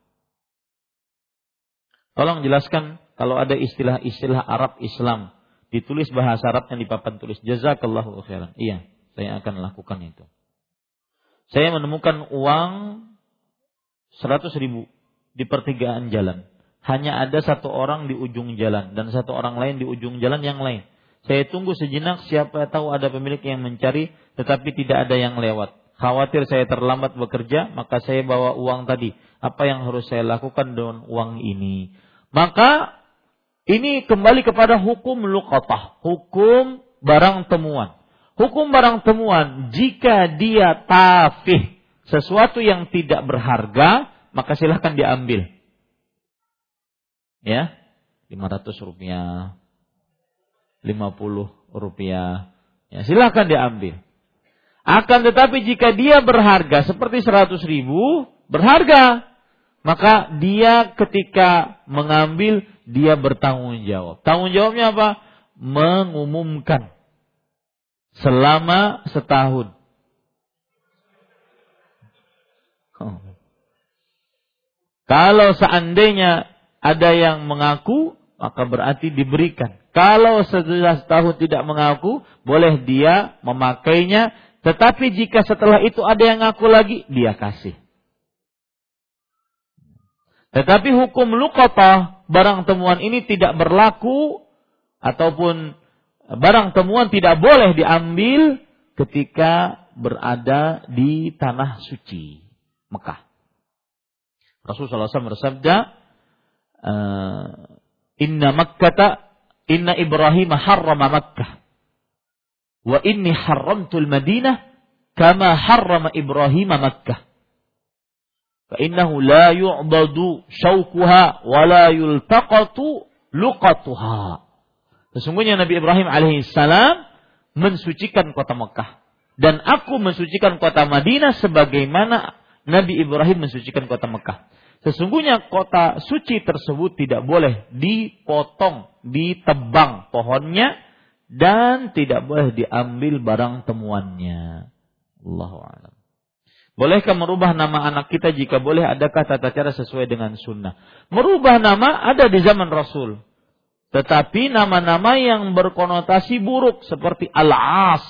Tolong jelaskan kalau ada istilah-istilah Arab Islam ditulis bahasa Arab yang di papan tulis jazakallahu khairan. Iya, saya akan lakukan itu. Saya menemukan uang 100 ribu di pertigaan jalan. Hanya ada satu orang di ujung jalan dan satu orang lain di ujung jalan yang lain. Saya tunggu sejenak siapa tahu ada pemilik yang mencari tetapi tidak ada yang lewat. Khawatir saya terlambat bekerja, maka saya bawa uang tadi. Apa yang harus saya lakukan dengan uang ini? Maka ini kembali kepada hukum luqatah, hukum barang temuan. Hukum barang temuan, jika dia tafih, sesuatu yang tidak berharga, maka silahkan diambil. Ya, 500 rupiah, 50 rupiah. Ya, silahkan diambil. Akan tetapi jika dia berharga seperti 100 ribu, berharga. Maka dia ketika mengambil, dia bertanggung jawab. Tanggung jawabnya apa? Mengumumkan. Selama setahun. Oh. Kalau seandainya ada yang mengaku, maka berarti diberikan. Kalau setelah setahun tidak mengaku, boleh dia memakainya. Tetapi jika setelah itu ada yang ngaku lagi, dia kasih. Tetapi hukum lukota barang temuan ini tidak berlaku ataupun barang temuan tidak boleh diambil ketika berada di tanah suci Mekah. Rasulullah SAW bersabda, eh, Inna Makkata Inna Ibrahim harrama Makkah. Wa inni harramtul Madinah kama harrama Ibrahim Makkah. Fa innahu la yu'badu syaukuha wa la yultaqatu luqatuha. Sesungguhnya Nabi Ibrahim alaihissalam mensucikan kota Mekah. Dan aku mensucikan kota Madinah sebagaimana Nabi Ibrahim mensucikan kota Mekah. Sesungguhnya kota suci tersebut tidak boleh dipotong, ditebang pohonnya dan tidak boleh diambil barang temuannya. Allahu a'lam. Bolehkah merubah nama anak kita jika boleh adakah tata cara sesuai dengan sunnah? Merubah nama ada di zaman Rasul. Tetapi nama-nama yang berkonotasi buruk seperti al-as,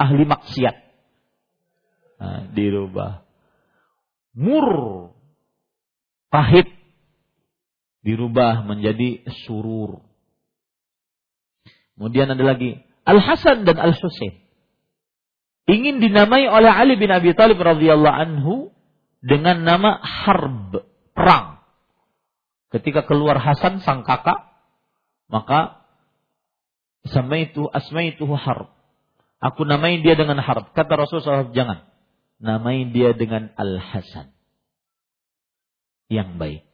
ahli maksiat. Nah, dirubah. Mur, pahit dirubah menjadi surur. Kemudian ada lagi Al-Hasan dan Al-Husain. Ingin dinamai oleh Ali bin Abi Thalib radhiyallahu anhu dengan nama Harb, perang. Ketika keluar Hasan sang kakak, maka sama itu Harb. Aku namai dia dengan Harb. Kata Rasulullah SAW, jangan. Namai dia dengan Al-Hasan yang baik.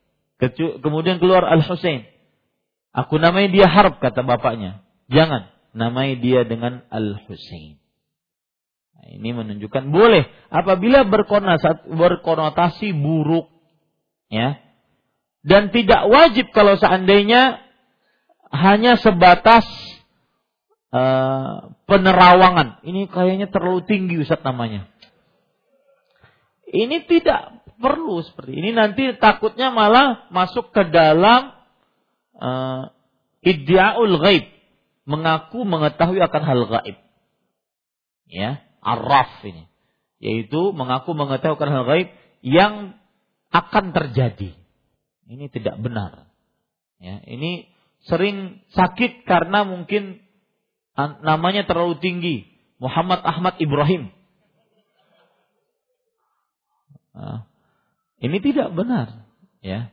Kemudian keluar Al-Husain. Aku namai dia Harb kata bapaknya. Jangan namai dia dengan Al-Husain. Nah, ini menunjukkan boleh apabila berkonotasi buruk ya. Dan tidak wajib kalau seandainya hanya sebatas uh, penerawangan. Ini kayaknya terlalu tinggi Ustaz namanya. Ini tidak perlu seperti ini. Nanti takutnya malah masuk ke dalam uh, iddiaul ghaib, mengaku mengetahui akan hal gaib. Ya, araf ini, yaitu mengaku mengetahui akan hal gaib yang akan terjadi. Ini tidak benar. Ya, ini sering sakit karena mungkin namanya terlalu tinggi. Muhammad Ahmad Ibrahim. Nah, ini tidak benar, ya.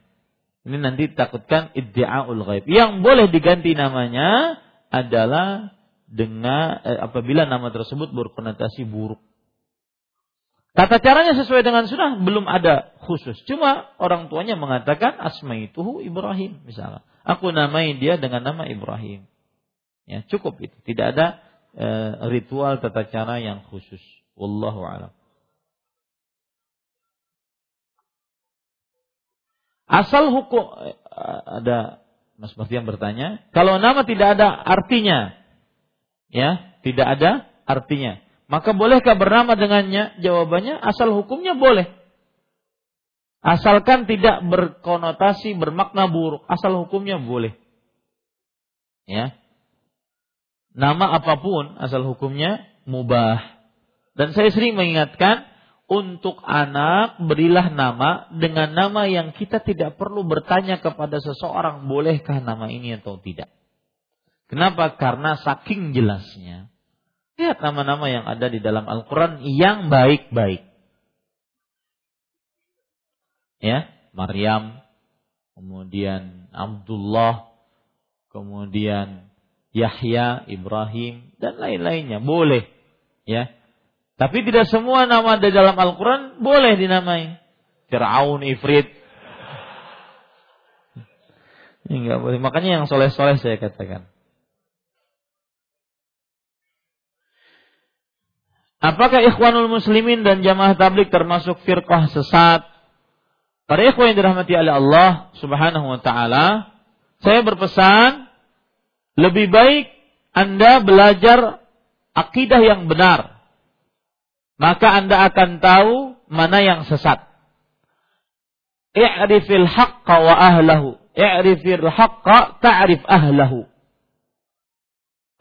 Ini nanti takutkan iddiaul ghaib. Yang boleh diganti namanya adalah dengan eh, apabila nama tersebut berkonotasi buruk. Tata caranya sesuai dengan sunnah belum ada khusus. Cuma orang tuanya mengatakan asma itu Ibrahim misalnya. Aku namai dia dengan nama Ibrahim. Ya, cukup itu. Tidak ada e, ritual tata cara yang khusus. Wallahu a'lam. Asal hukum eh, ada Mas yang bertanya, kalau nama tidak ada artinya, ya, tidak ada artinya. Maka bolehkah bernama dengannya? Jawabannya asal hukumnya boleh. Asalkan tidak berkonotasi bermakna buruk, asal hukumnya boleh. Ya. Nama apa pun asal hukumnya mubah. Dan saya sering mengingatkan untuk anak berilah nama dengan nama yang kita tidak perlu bertanya kepada seseorang bolehkah nama ini atau tidak. Kenapa? Karena saking jelasnya Lihat nama-nama yang ada di dalam Al-Quran yang baik-baik. Ya, Maryam, kemudian Abdullah, kemudian Yahya, Ibrahim, dan lain-lainnya. Boleh. Ya. Tapi tidak semua nama di dalam Al-Quran boleh dinamai. Fir'aun, Ifrit. Ini enggak boleh. Makanya yang soleh-soleh saya katakan. Apakah ikhwanul muslimin dan jamaah tablik termasuk firqah sesat? Para ikhwan yang dirahmati oleh Allah subhanahu wa ta'ala, saya berpesan, lebih baik Anda belajar akidah yang benar. Maka Anda akan tahu mana yang sesat. I'rifil haqqa wa ahlahu. I'rifil haqqa ta'rif ahlahu.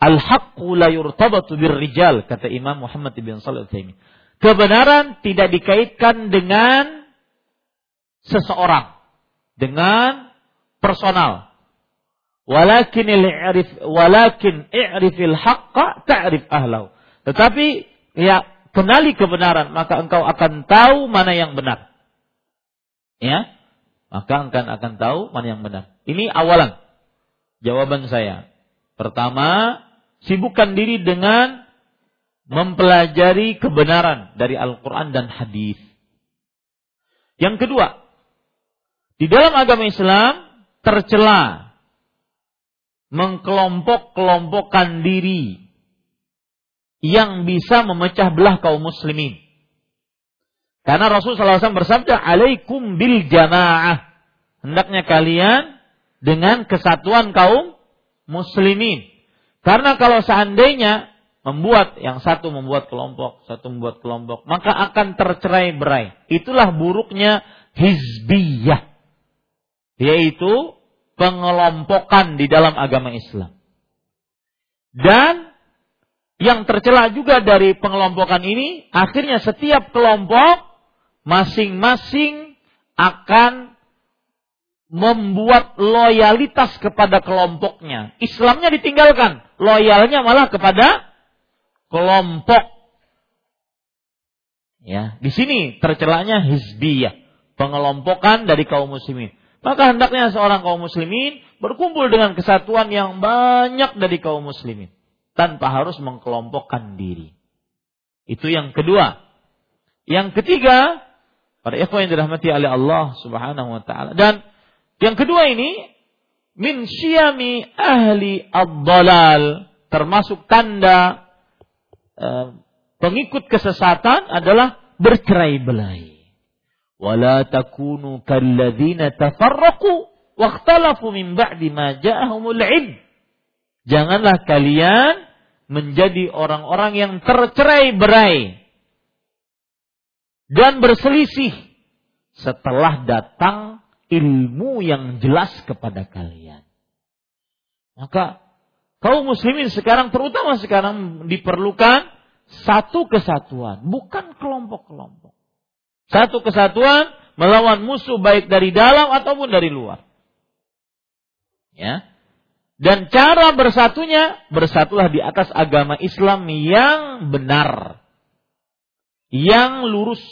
Al-haqqu la yurtabatu birrijal kata Imam Muhammad bin Shalih Al Kebenaran tidak dikaitkan dengan seseorang, dengan personal. Walakin i'rif walakin i'rifil haqqa ta'rif ahlahu. Tetapi ya kenali kebenaran maka engkau akan tahu mana yang benar. Ya. Maka engkau akan tahu mana yang benar. Ini awalan jawaban saya. Pertama, sibukkan diri dengan mempelajari kebenaran dari Al-Quran dan hadis. Yang kedua, di dalam agama Islam tercela mengkelompok-kelompokkan diri yang bisa memecah belah kaum muslimin. Karena Rasulullah SAW bersabda, "Alaikum bil jamaah." Hendaknya kalian dengan kesatuan kaum muslimin. Karena kalau seandainya membuat yang satu membuat kelompok, satu membuat kelompok, maka akan tercerai berai. Itulah buruknya hizbiyah. Yaitu pengelompokan di dalam agama Islam. Dan yang tercela juga dari pengelompokan ini, akhirnya setiap kelompok masing-masing akan membuat loyalitas kepada kelompoknya. Islamnya ditinggalkan, loyalnya malah kepada kelompok. Ya, di sini tercelanya hizbiyah, pengelompokan dari kaum muslimin. Maka hendaknya seorang kaum muslimin berkumpul dengan kesatuan yang banyak dari kaum muslimin tanpa harus mengkelompokkan diri. Itu yang kedua. Yang ketiga, para ikhwan yang dirahmati oleh Allah Subhanahu wa taala dan yang kedua ini min syami ahli ad-dalal termasuk tanda uh, pengikut kesesatan adalah bercerai-berai. Wala takunu kalladzina tafarraqu wakhtalafu min ba'di ma ja'ahumul. Janganlah kalian menjadi orang-orang yang tercerai-berai dan berselisih setelah datang ilmu yang jelas kepada kalian. Maka kaum muslimin sekarang terutama sekarang diperlukan satu kesatuan, bukan kelompok-kelompok. Satu kesatuan melawan musuh baik dari dalam ataupun dari luar. Ya. Dan cara bersatunya, bersatulah di atas agama Islam yang benar. Yang lurus.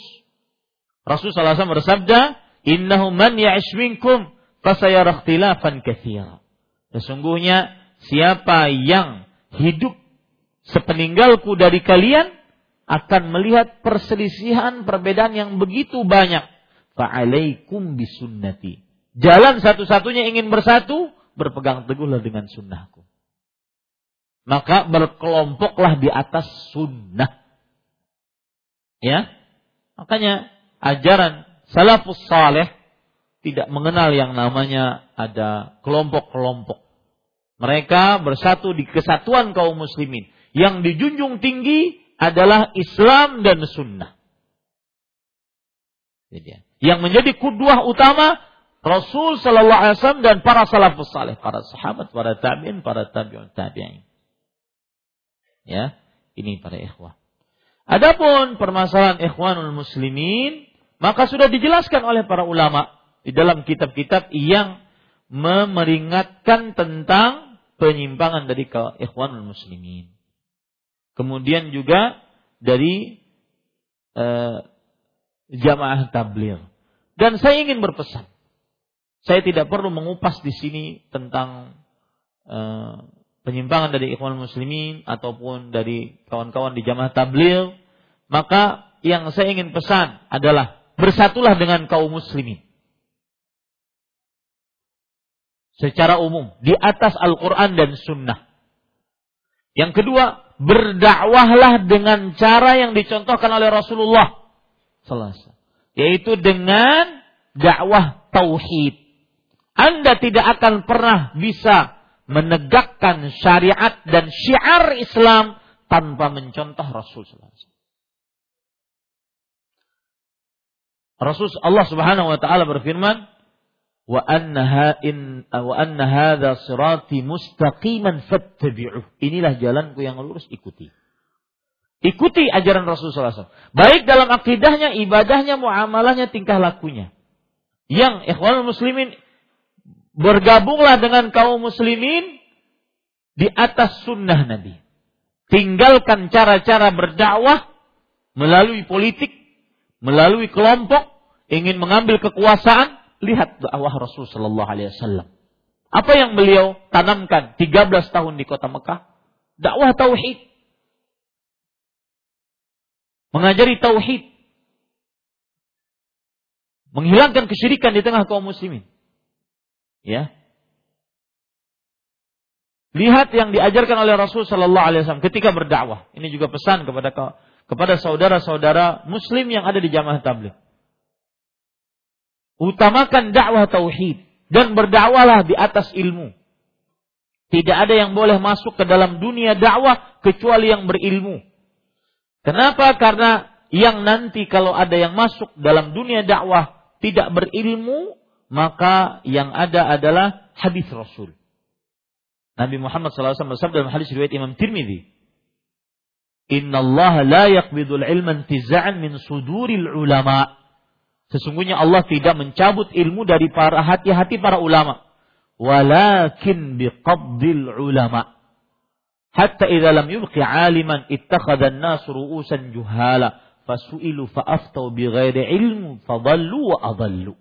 Rasulullah SAW bersabda, Innahu man ya'ish minkum fasayara katsira. Sesungguhnya siapa yang hidup sepeninggalku dari kalian akan melihat perselisihan perbedaan yang begitu banyak. Fa'alaikum bisunnati. Jalan satu-satunya ingin bersatu, berpegang teguhlah dengan sunnahku. Maka berkelompoklah di atas sunnah. Ya, makanya ajaran salafus saleh tidak mengenal yang namanya ada kelompok-kelompok. Mereka bersatu di kesatuan kaum muslimin. Yang dijunjung tinggi adalah Islam dan sunnah. Yang menjadi kuduah utama Rasul Sallallahu Alaihi Wasallam dan para salafus saleh, para sahabat, para tabiin, para tabiun tabiin. Ya, ini para ikhwah. Adapun permasalahan ikhwanul muslimin maka sudah dijelaskan oleh para ulama di dalam kitab-kitab yang memeringatkan tentang penyimpangan dari ikhwanul muslimin. Kemudian juga dari uh, jamaah tabligh. Dan saya ingin berpesan. Saya tidak perlu mengupas di sini tentang uh, penyimpangan dari ikhwan muslimin ataupun dari kawan-kawan di jamaah tabligh. Maka yang saya ingin pesan adalah bersatulah dengan kaum muslimin. Secara umum, di atas Al-Quran dan Sunnah. Yang kedua, berdakwahlah dengan cara yang dicontohkan oleh Rasulullah. Selasa. Yaitu dengan dakwah tauhid. Anda tidak akan pernah bisa menegakkan syariat dan syiar Islam tanpa mencontoh Rasul Sallallahu Rasul Allah Subhanahu wa taala berfirman, "Wa anna in wa anna hadza sirati mustaqiman fattabi'uh." Inilah jalanku yang lurus, ikuti. Ikuti ajaran Rasul SAW. Baik dalam akidahnya, ibadahnya, muamalahnya, tingkah lakunya. Yang ikhwan muslimin bergabunglah dengan kaum muslimin di atas sunnah Nabi. Tinggalkan cara-cara berdakwah melalui politik, melalui kelompok, ingin mengambil kekuasaan, lihat dakwah Rasul Shallallahu Alaihi Wasallam. Apa yang beliau tanamkan 13 tahun di kota Mekah? Dakwah tauhid. Mengajari tauhid. Menghilangkan kesyirikan di tengah kaum muslimin. Ya. Lihat yang diajarkan oleh Rasul Shallallahu Alaihi Wasallam ketika berdakwah. Ini juga pesan kepada kepada saudara-saudara Muslim yang ada di jamaah tabligh. Utamakan dakwah tauhid dan berdakwahlah di atas ilmu. Tidak ada yang boleh masuk ke dalam dunia dakwah kecuali yang berilmu. Kenapa? Karena yang nanti kalau ada yang masuk dalam dunia dakwah tidak berilmu, maka yang ada adalah hadis Rasul. Nabi Muhammad SAW bersabda dalam hadis riwayat Imam Tirmidzi, Inna Allah la yaqbidul ilman tiza'an min suduril ulama' Sesungguhnya Allah tidak mencabut ilmu dari para hati-hati para ulama. Walakin biqabdil ulama. Hatta idza lam yubqi aliman ittakhadha an-nas ru'usan juhala fasu'ilu fa'aftau bighairi ilmu fadallu wa adallu.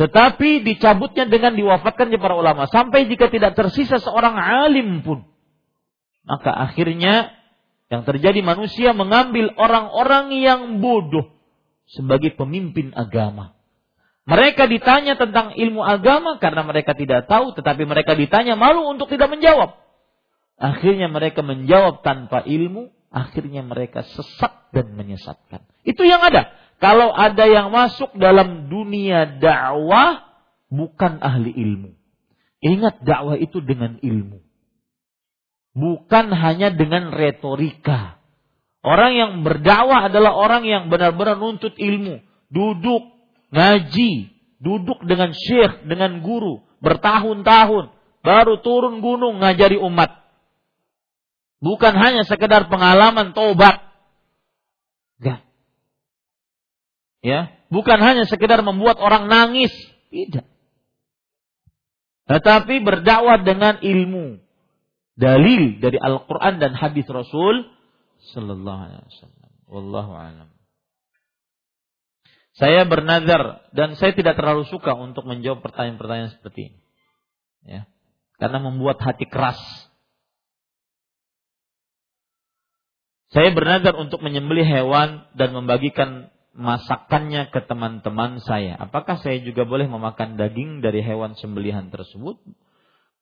Tetapi dicabutnya dengan diwafatkannya para ulama. Sampai jika tidak tersisa seorang alim pun. Maka akhirnya yang terjadi manusia mengambil orang-orang yang bodoh sebagai pemimpin agama. Mereka ditanya tentang ilmu agama karena mereka tidak tahu, tetapi mereka ditanya malu untuk tidak menjawab. Akhirnya mereka menjawab tanpa ilmu, akhirnya mereka sesat dan menyesatkan. Itu yang ada. Kalau ada yang masuk dalam dunia dakwah, bukan ahli ilmu. Ingat dakwah itu dengan ilmu. Bukan hanya dengan retorika. Orang yang berdakwah adalah orang yang benar-benar nuntut ilmu. duduk ngaji, duduk dengan syekh, dengan guru bertahun-tahun, baru turun gunung ngajari umat. Bukan hanya sekedar pengalaman tobat. Enggak. Ya, bukan hanya sekedar membuat orang nangis, tidak. Tetapi berdakwah dengan ilmu, dalil dari Al-Qur'an dan hadis Rasul sallallahu alaihi wasallam. Wallahu a'lam. Saya bernazar dan saya tidak terlalu suka untuk menjawab pertanyaan-pertanyaan seperti ini. Ya. Karena membuat hati keras. Saya bernazar untuk menyembelih hewan dan membagikan masakannya ke teman-teman saya. Apakah saya juga boleh memakan daging dari hewan sembelihan tersebut?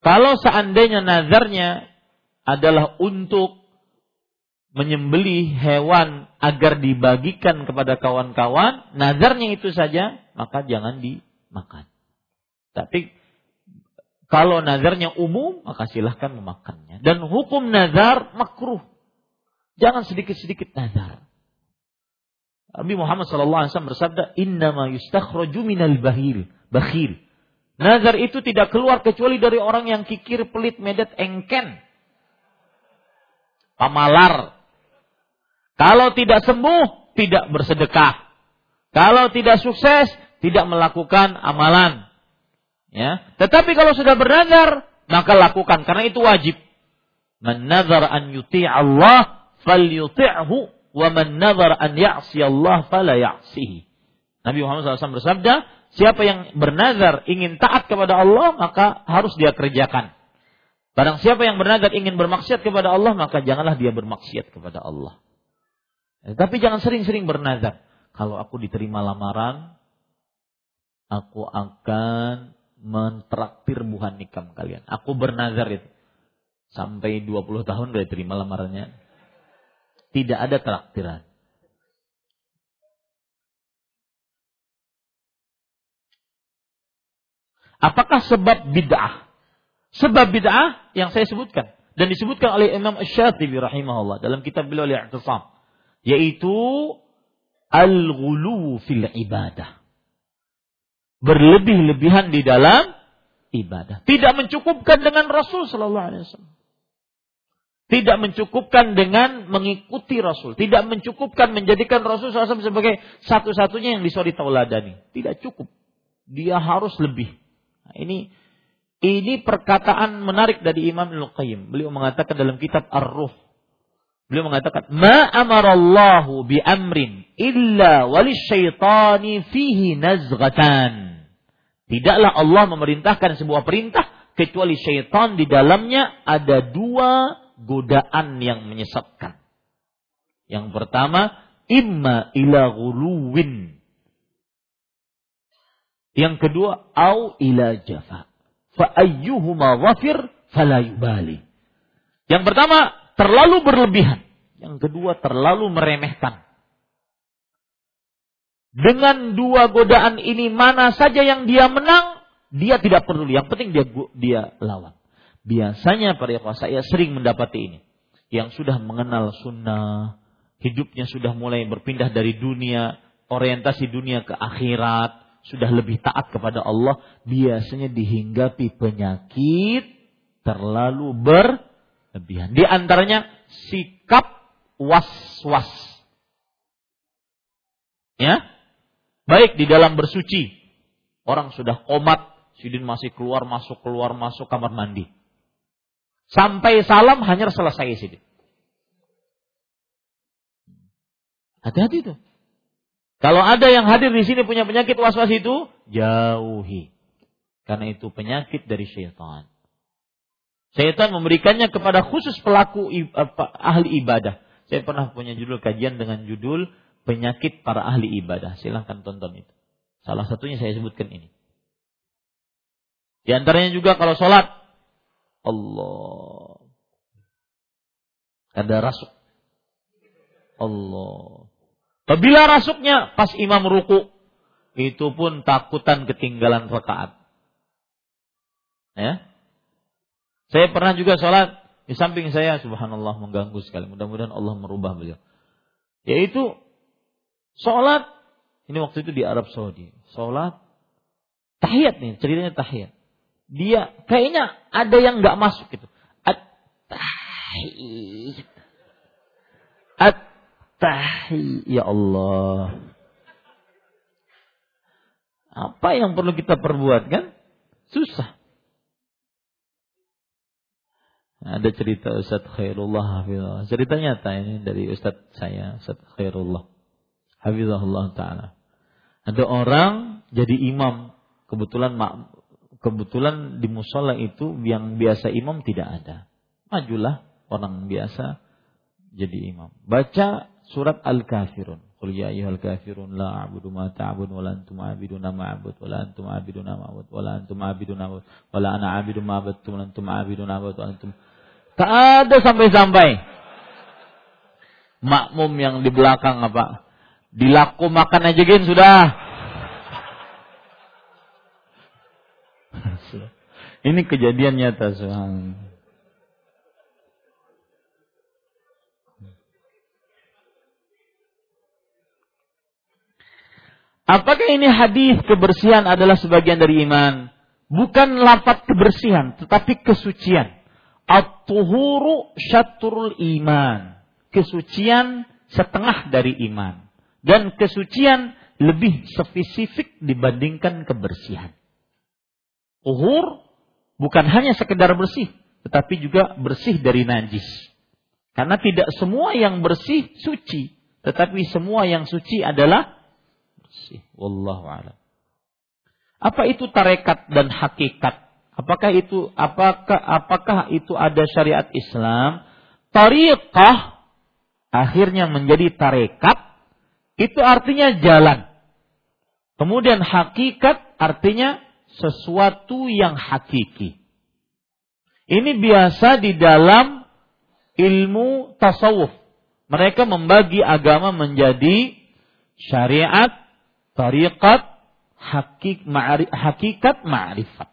Kalau seandainya nazarnya adalah untuk menyembeli hewan agar dibagikan kepada kawan-kawan, nazarnya itu saja, maka jangan dimakan. Tapi kalau nazarnya umum, maka silahkan memakannya. Dan hukum nazar makruh. Jangan sedikit-sedikit nazar. Nabi Muhammad SAW bersabda, Inna ma yustakhraju minal bahil. Bakhil. Nazar itu tidak keluar kecuali dari orang yang kikir, pelit, medet, engken. Pamalar, kalau tidak sembuh, tidak bersedekah. Kalau tidak sukses, tidak melakukan amalan. Ya. Tetapi kalau sudah bernazar, maka lakukan karena itu wajib. Man nazar an yuti' Allah falyuti'hu wa man nazar an Allah fala ya'sihi. Nabi Muhammad SAW bersabda, siapa yang bernazar ingin taat kepada Allah, maka harus dia kerjakan. Barang siapa yang bernazar ingin bermaksiat kepada Allah, maka janganlah dia bermaksiat kepada Allah. Ya, tapi jangan sering-sering bernazar. Kalau aku diterima lamaran, aku akan mentraktir buhan nikam kalian. Aku bernazar itu. Sampai 20 tahun gak diterima lamarannya. Tidak ada traktiran. Apakah sebab bid'ah? Sebab bid'ah yang saya sebutkan dan disebutkan oleh Imam Asy-Syafi'i rahimahullah dalam kitab beliau Al-I'tisam yaitu al-ghulu fil ibadah. Berlebih-lebihan di dalam ibadah. Tidak mencukupkan dengan Rasul sallallahu alaihi wasallam. Tidak mencukupkan dengan mengikuti Rasul. Tidak mencukupkan menjadikan Rasul SAW sebagai satu-satunya yang bisa ditauladani. Tidak cukup. Dia harus lebih. Nah, ini ini perkataan menarik dari Imam Al-Qayyim. Beliau mengatakan dalam kitab Ar-Ruh Beliau mengatakan, "Ma amarallahu bi amrin illa walisyaitani fihi nazghatan." Tidaklah Allah memerintahkan sebuah perintah kecuali syaitan di dalamnya ada dua godaan yang menyesatkan. Yang pertama, imma ila ghuluwin. Yang kedua, au ila jafa. Fa ayyuhuma wafir fala yubali. Yang pertama, terlalu berlebihan. Yang kedua terlalu meremehkan. Dengan dua godaan ini mana saja yang dia menang, dia tidak peduli. Yang penting dia dia lawan. Biasanya para ikhwah saya sering mendapati ini. Yang sudah mengenal sunnah, hidupnya sudah mulai berpindah dari dunia, orientasi dunia ke akhirat, sudah lebih taat kepada Allah, biasanya dihinggapi penyakit terlalu ber lebihan. Di antaranya sikap was-was. Ya. Baik di dalam bersuci. Orang sudah komat, Sidin masih keluar masuk keluar masuk kamar mandi. Sampai salam hanya selesai Sidin. Hati-hati itu. Kalau ada yang hadir di sini punya penyakit was-was itu, jauhi. Karena itu penyakit dari syaitan. Syaitan memberikannya kepada khusus pelaku ahli ibadah. Saya pernah punya judul kajian dengan judul penyakit para ahli ibadah. Silahkan tonton itu. Salah satunya saya sebutkan ini. Di antaranya juga kalau sholat. Allah. Ada rasuk. Allah. Apabila rasuknya pas imam ruku. Itu pun takutan ketinggalan rakaat. Ya. Saya pernah juga sholat di samping saya, subhanallah mengganggu sekali. Mudah-mudahan Allah merubah beliau. Yaitu sholat Ini waktu itu di Arab Saudi. Sholat. Tahiyat nih, ceritanya tahiyat. Dia kayaknya ada yang nggak masuk gitu. At-tahiyat. At-tahiyat. Ya Allah. Apa yang perlu kita perbuat kan? Susah. Ada cerita Ustaz Khairullah Hafizullah. Cerita nyata ini dari Ustaz saya, Ustaz Khairullah. Hafizahullah Ta'ala. Ada orang jadi imam. Kebetulan kebetulan di musola itu yang biasa imam tidak ada. Majulah orang biasa jadi imam. Baca surat Al-Kafirun. Qul ya ayyuhal kafirun la a'budu ma ta'budun wa la antum 'abiduna ma a'bud wa la antum 'abiduna ma a'bud wa la antum 'abiduna ma wa la ana 'abidu ma a'budtum wa antum 'abiduna ma wa antum Tak ada sampai-sampai. Makmum yang di belakang apa? Dilaku makan aja gin sudah. Ini kejadian nyata soal. Apakah ini hadis kebersihan adalah sebagian dari iman? Bukan lapat kebersihan, tetapi kesucian. At-tuhuru syatrul iman. Kesucian setengah dari iman. Dan kesucian lebih spesifik dibandingkan kebersihan. Tuhur bukan hanya sekedar bersih, tetapi juga bersih dari najis. Karena tidak semua yang bersih suci, tetapi semua yang suci adalah bersih. Wallahu a'lam. Apa itu tarekat dan hakikat? Apakah itu apakah apakah itu ada syariat Islam? Tariqah akhirnya menjadi tarekat itu artinya jalan. Kemudian hakikat artinya sesuatu yang hakiki. Ini biasa di dalam ilmu tasawuf. Mereka membagi agama menjadi syariat, tariqat, hakik, ma'ri, hakikat, ma'rifat.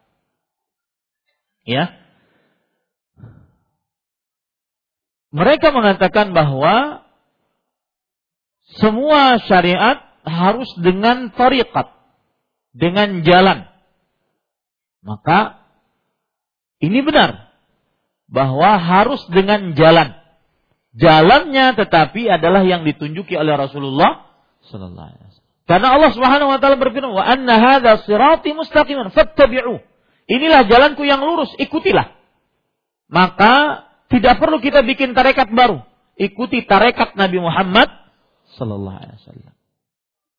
Ya. Mereka mengatakan bahwa semua syariat harus dengan tariqat, dengan jalan. Maka ini benar bahwa harus dengan jalan. Jalannya tetapi adalah yang ditunjuki oleh Rasulullah sallallahu alaihi wasallam. Karena Allah Subhanahu wa taala berfirman, "Wa anna hadza sirati mustaqiman fattabi'u." Inilah jalanku yang lurus, ikutilah. Maka tidak perlu kita bikin tarekat baru. Ikuti tarekat Nabi Muhammad sallallahu alaihi wasallam.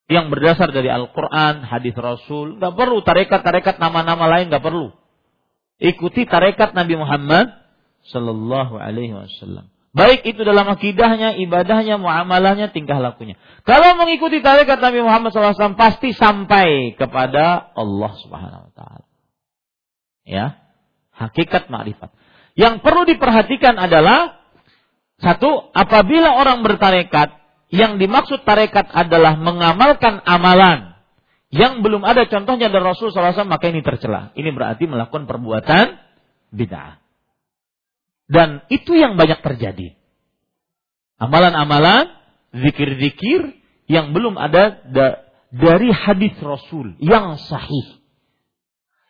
Yang berdasar dari Al-Qur'an, hadis Rasul, nggak perlu tarekat-tarekat nama-nama lain nggak perlu. Ikuti tarekat Nabi Muhammad sallallahu alaihi wasallam. Baik itu dalam akidahnya, ibadahnya, muamalahnya, tingkah lakunya. Kalau mengikuti tarekat Nabi Muhammad SAW pasti sampai kepada Allah Subhanahu Wa Taala. Ya, hakikat makrifat. Yang perlu diperhatikan adalah satu, apabila orang bertarekat, yang dimaksud tarekat adalah mengamalkan amalan yang belum ada contohnya dari Rasul SAW, maka ini tercela. Ini berarti melakukan perbuatan bid'ah. Dan itu yang banyak terjadi. Amalan-amalan, zikir-zikir yang belum ada da dari hadis Rasul yang sahih.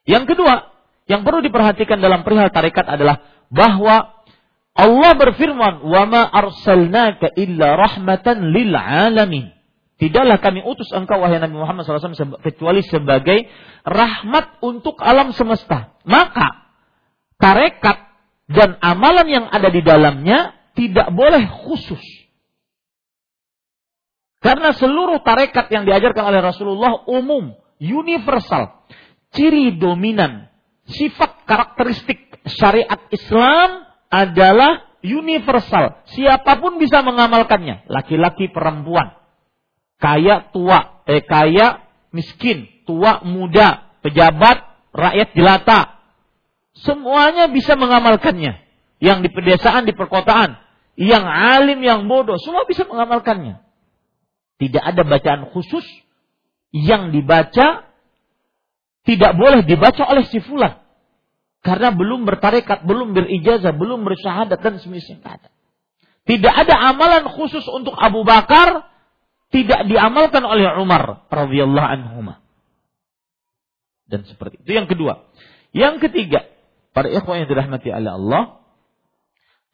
Yang kedua, yang perlu diperhatikan dalam perihal tarekat adalah bahwa Allah berfirman, "Wa ma arsalnaka illa rahmatan lil alamin." Tidaklah kami utus engkau wahai Nabi Muhammad SAW kecuali sebagai rahmat untuk alam semesta. Maka tarekat dan amalan yang ada di dalamnya tidak boleh khusus. Karena seluruh tarekat yang diajarkan oleh Rasulullah umum, universal. Ciri dominan sifat karakteristik syariat Islam adalah universal. Siapa pun bisa mengamalkannya. Laki-laki, perempuan. Kaya, tua. Eh, kaya, miskin. Tua, muda. Pejabat, rakyat jelata. Semuanya bisa mengamalkannya. Yang di pedesaan, di perkotaan. Yang alim, yang bodoh. Semua bisa mengamalkannya. Tidak ada bacaan khusus yang dibaca tidak boleh dibaca oleh si fulan. Karena belum bertarekat, belum berijazah, belum bersyahadat dan semisal ada. Tidak ada amalan khusus untuk Abu Bakar tidak diamalkan oleh Umar radhiyallahu anhu. Dan seperti itu yang kedua. Yang ketiga, para ikhwan yang dirahmati oleh Allah,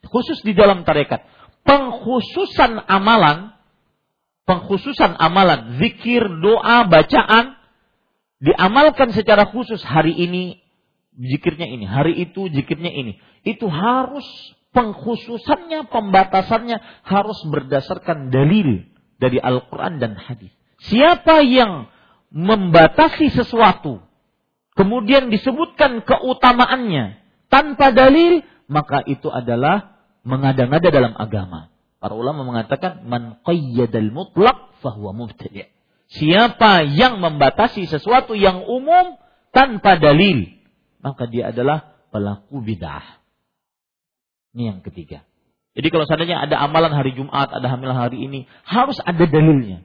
khusus di dalam tarekat, pengkhususan amalan, pengkhususan amalan, zikir, doa, bacaan, diamalkan secara khusus hari ini, zikirnya ini, hari itu zikirnya ini. Itu harus pengkhususannya, pembatasannya harus berdasarkan dalil dari Al-Quran dan hadis. Siapa yang membatasi sesuatu, kemudian disebutkan keutamaannya tanpa dalil, maka itu adalah mengada-ngada dalam agama. Para ulama mengatakan man qayyadal mutlaq fahuwa mubtadi'. Siapa yang membatasi sesuatu yang umum tanpa dalil, maka dia adalah pelaku bid'ah. Ini yang ketiga. Jadi kalau seandainya ada amalan hari Jumat, ada amalan hari ini, harus ada dalilnya.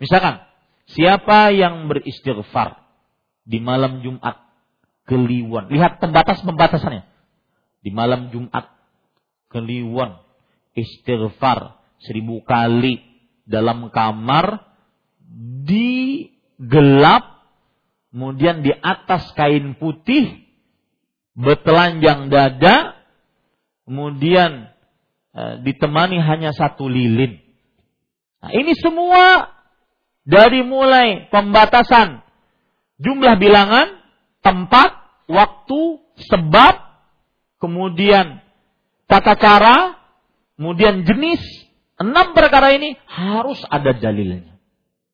Misalkan, siapa yang beristighfar di malam Jumat kliwon. Lihat pembatas-pembatasannya. Di malam Jumat kliwon istighfar seribu kali dalam kamar di gelap kemudian di atas kain putih betelanjang dada kemudian e, ditemani hanya satu lilin. Nah, ini semua dari mulai pembatasan jumlah bilangan, tempat, waktu, sebab, kemudian tata cara, kemudian jenis, enam perkara ini harus ada dalilnya.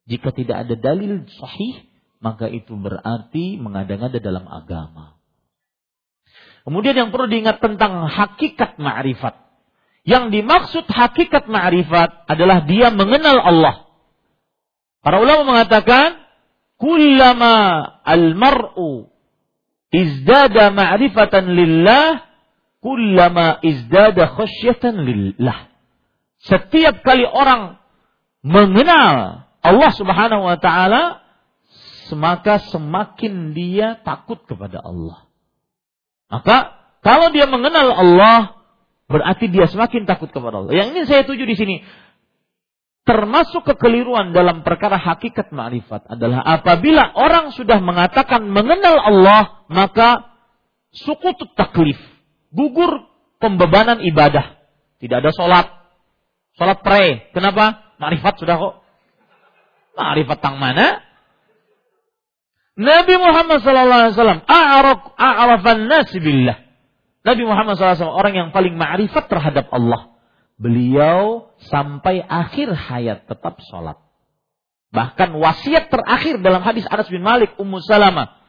Jika tidak ada dalil sahih, maka itu berarti mengada-ngada dalam agama. Kemudian yang perlu diingat tentang hakikat ma'rifat. Yang dimaksud hakikat ma'rifat adalah dia mengenal Allah. Para ulama mengatakan, kullama al-mar'u izdada ma'rifatan lillah, kullama izdada khasyatan lillah. Setiap kali orang mengenal Allah Subhanahu wa taala, maka semakin dia takut kepada Allah. Maka kalau dia mengenal Allah, berarti dia semakin takut kepada Allah. Yang ini saya tuju di sini. Termasuk kekeliruan dalam perkara hakikat ma'rifat adalah apabila orang sudah mengatakan mengenal Allah, maka suku taklif. Gugur pembebanan ibadah. Tidak ada sholat. Sholat pre. Kenapa? Ma'rifat sudah kok. Ma'rifat tang mana? Nabi Muhammad SAW a'raf a'rafan nas billah. Nabi Muhammad SAW orang yang paling ma'rifat terhadap Allah. Beliau sampai akhir hayat tetap sholat. Bahkan wasiat terakhir dalam hadis Anas bin Malik Ummu Salamah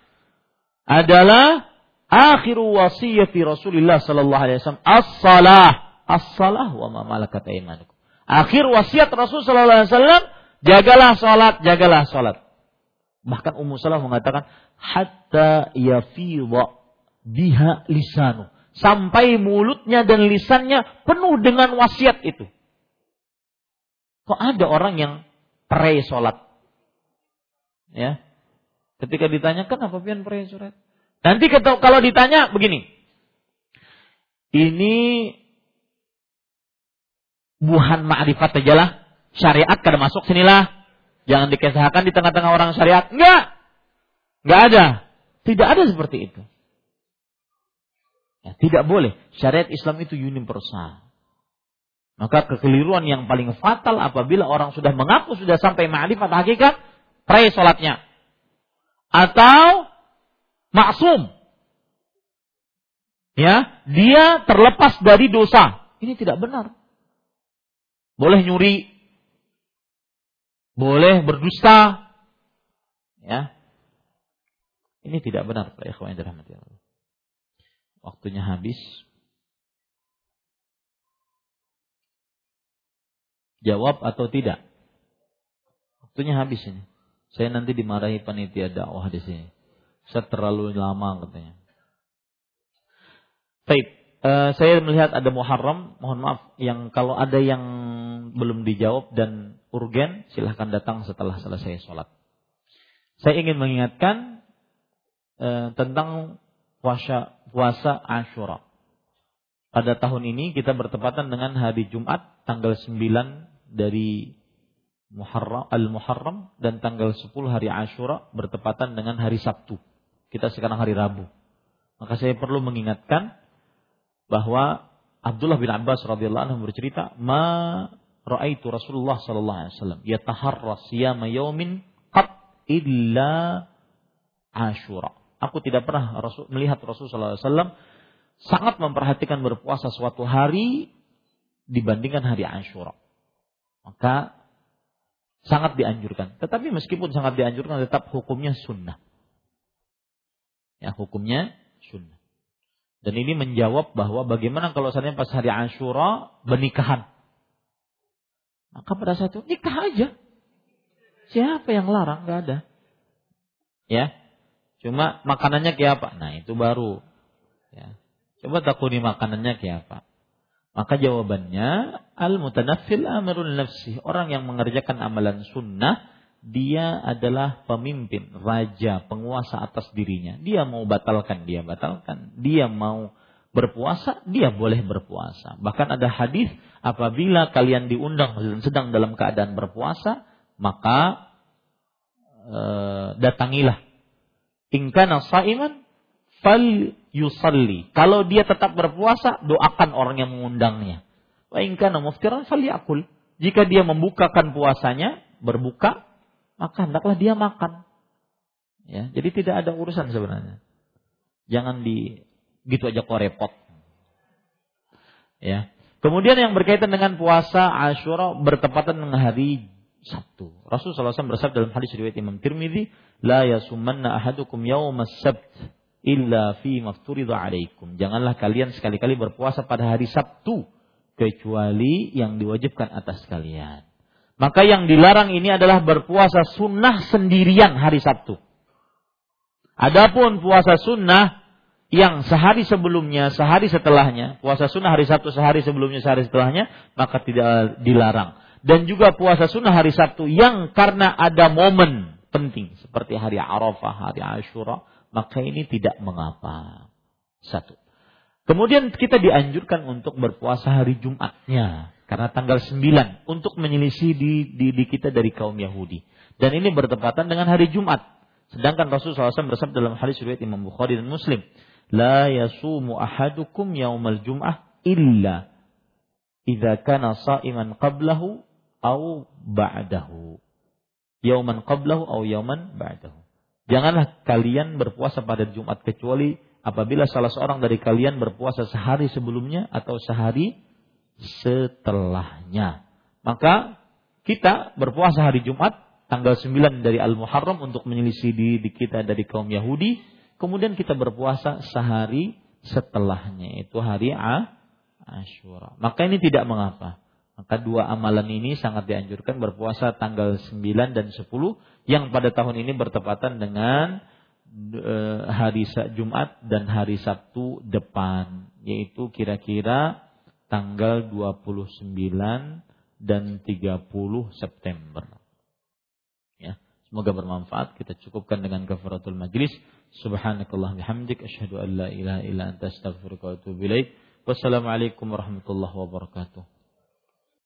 adalah akhiru wasiyati Rasulullah sallallahu alaihi wasallam as-salah as-salah wa ma malakat aymanukum. Akhir wasiat Rasul sallallahu alaihi wasallam jagalah salat, jagalah salat. Bahkan Ummu Salah mengatakan hatta yafidha biha lisanu. Sampai mulutnya dan lisannya penuh dengan wasiat itu. Kok ada orang yang pray sholat? Ya. Ketika ditanyakan apa pian pray sholat? Nanti kalau ditanya begini. Ini buhan ma'rifat aja lah. Syariat kada masuk sinilah. Jangan dikisahkan di tengah-tengah orang syariat. Enggak. Enggak ada. Tidak ada seperti itu. Ya, tidak boleh. Syariat Islam itu universal. Maka kekeliruan yang paling fatal apabila orang sudah mengaku sudah sampai ma'rifat hakikat, pray sholatnya. Atau maksum. Ya, dia terlepas dari dosa. Ini tidak benar. Boleh nyuri, boleh berdusta. Ya. Ini tidak benar Pak Ikhwan yang dirahmati Allah. Waktunya habis. Jawab atau tidak? Waktunya habis ini. Saya nanti dimarahi panitia dakwah di sini. Saya terlalu lama katanya. Baik, uh, saya melihat ada Muharram, mohon maaf yang kalau ada yang belum dijawab dan urgen, silahkan datang setelah selesai sholat. Saya ingin mengingatkan uh, tentang puasa puasa Ashura. Pada tahun ini kita bertepatan dengan hari Jumat tanggal 9 dari Muharram Al-Muharram dan tanggal 10 hari Ashura bertepatan dengan hari Sabtu. Kita sekarang hari Rabu. Maka saya perlu mengingatkan bahwa Abdullah bin Abbas radhiyallahu anhu bercerita, "Ma ra'aitu Rasulullah sallallahu alaihi wasallam yataharra siyama yaumin qat illa Ashura." Aku tidak pernah melihat Rasulullah SAW sangat memperhatikan berpuasa suatu hari dibandingkan hari Ashura. Maka sangat dianjurkan. Tetapi meskipun sangat dianjurkan tetap hukumnya sunnah. Ya, hukumnya sunnah. Dan ini menjawab bahwa bagaimana kalau seandainya pas hari Ashura bernikahan. Maka pada saat itu nikah aja. Siapa yang larang? Gak ada. Ya. Cuma makanannya kayak apa? Nah, itu baru. Ya. Coba takuni makanannya kayak apa? Maka jawabannya al-mutanaffil amirul nafsi. Orang yang mengerjakan amalan sunnah, dia adalah pemimpin, raja, penguasa atas dirinya. Dia mau batalkan, dia batalkan. Dia mau berpuasa, dia boleh berpuasa. Bahkan ada hadis apabila kalian diundang dan sedang dalam keadaan berpuasa, maka e, datangilah. Ingkana saiman fal yusalli. Kalau dia tetap berpuasa, doakan orang yang mengundangnya. Wa in kana muftiran falyakul. Jika dia membukakan puasanya, berbuka, maka hendaklah dia makan. Ya, jadi tidak ada urusan sebenarnya. Jangan di gitu aja kok repot. Ya. Kemudian yang berkaitan dengan puasa Ashura bertepatan dengan hari Sabtu. Rasulullah SAW bersabda dalam hadis riwayat Imam Tirmidzi, "La yasumanna ahadukum yaumas sabt illa fi mafturidha alaikum. Janganlah kalian sekali-kali berpuasa pada hari Sabtu kecuali yang diwajibkan atas kalian. Maka yang dilarang ini adalah berpuasa sunnah sendirian hari Sabtu. Adapun puasa sunnah yang sehari sebelumnya, sehari setelahnya, puasa sunnah hari Sabtu sehari sebelumnya, sehari setelahnya, maka tidak dilarang. Dan juga puasa sunnah hari Sabtu yang karena ada momen penting seperti hari Arafah, hari Ashura, maka ini tidak mengapa. Satu. Kemudian kita dianjurkan untuk berpuasa hari Jumatnya karena tanggal 9 untuk menyelisih di, di, di kita dari kaum Yahudi. Dan ini bertepatan dengan hari Jumat. Sedangkan Rasulullah SAW bersabda dalam hadis riwayat Imam Bukhari dan Muslim, "La yasumu ahadukum yaumal jum'ah illa idza kana sha'iman qablahu au ba'dahu." Yauman qablahu au yauman ba'dahu. Janganlah kalian berpuasa pada Jumat kecuali apabila salah seorang dari kalian berpuasa sehari sebelumnya atau sehari setelahnya. Maka kita berpuasa hari Jumat tanggal 9 dari Al-Muharram untuk menyelisih di kita dari kaum Yahudi. Kemudian kita berpuasa sehari setelahnya itu hari Ashura. Maka ini tidak mengapa. Maka dua amalan ini sangat dianjurkan berpuasa tanggal 9 dan 10 yang pada tahun ini bertepatan dengan e, hari Jumat dan hari Sabtu depan yaitu kira-kira tanggal 29 dan 30 September. Ya, semoga bermanfaat. Kita cukupkan dengan kafaratul majlis. Subhanakallah bihamdik asyhadu an la ilaha illa anta astaghfiruka wa atubu. Wassalamualaikum warahmatullahi wabarakatuh.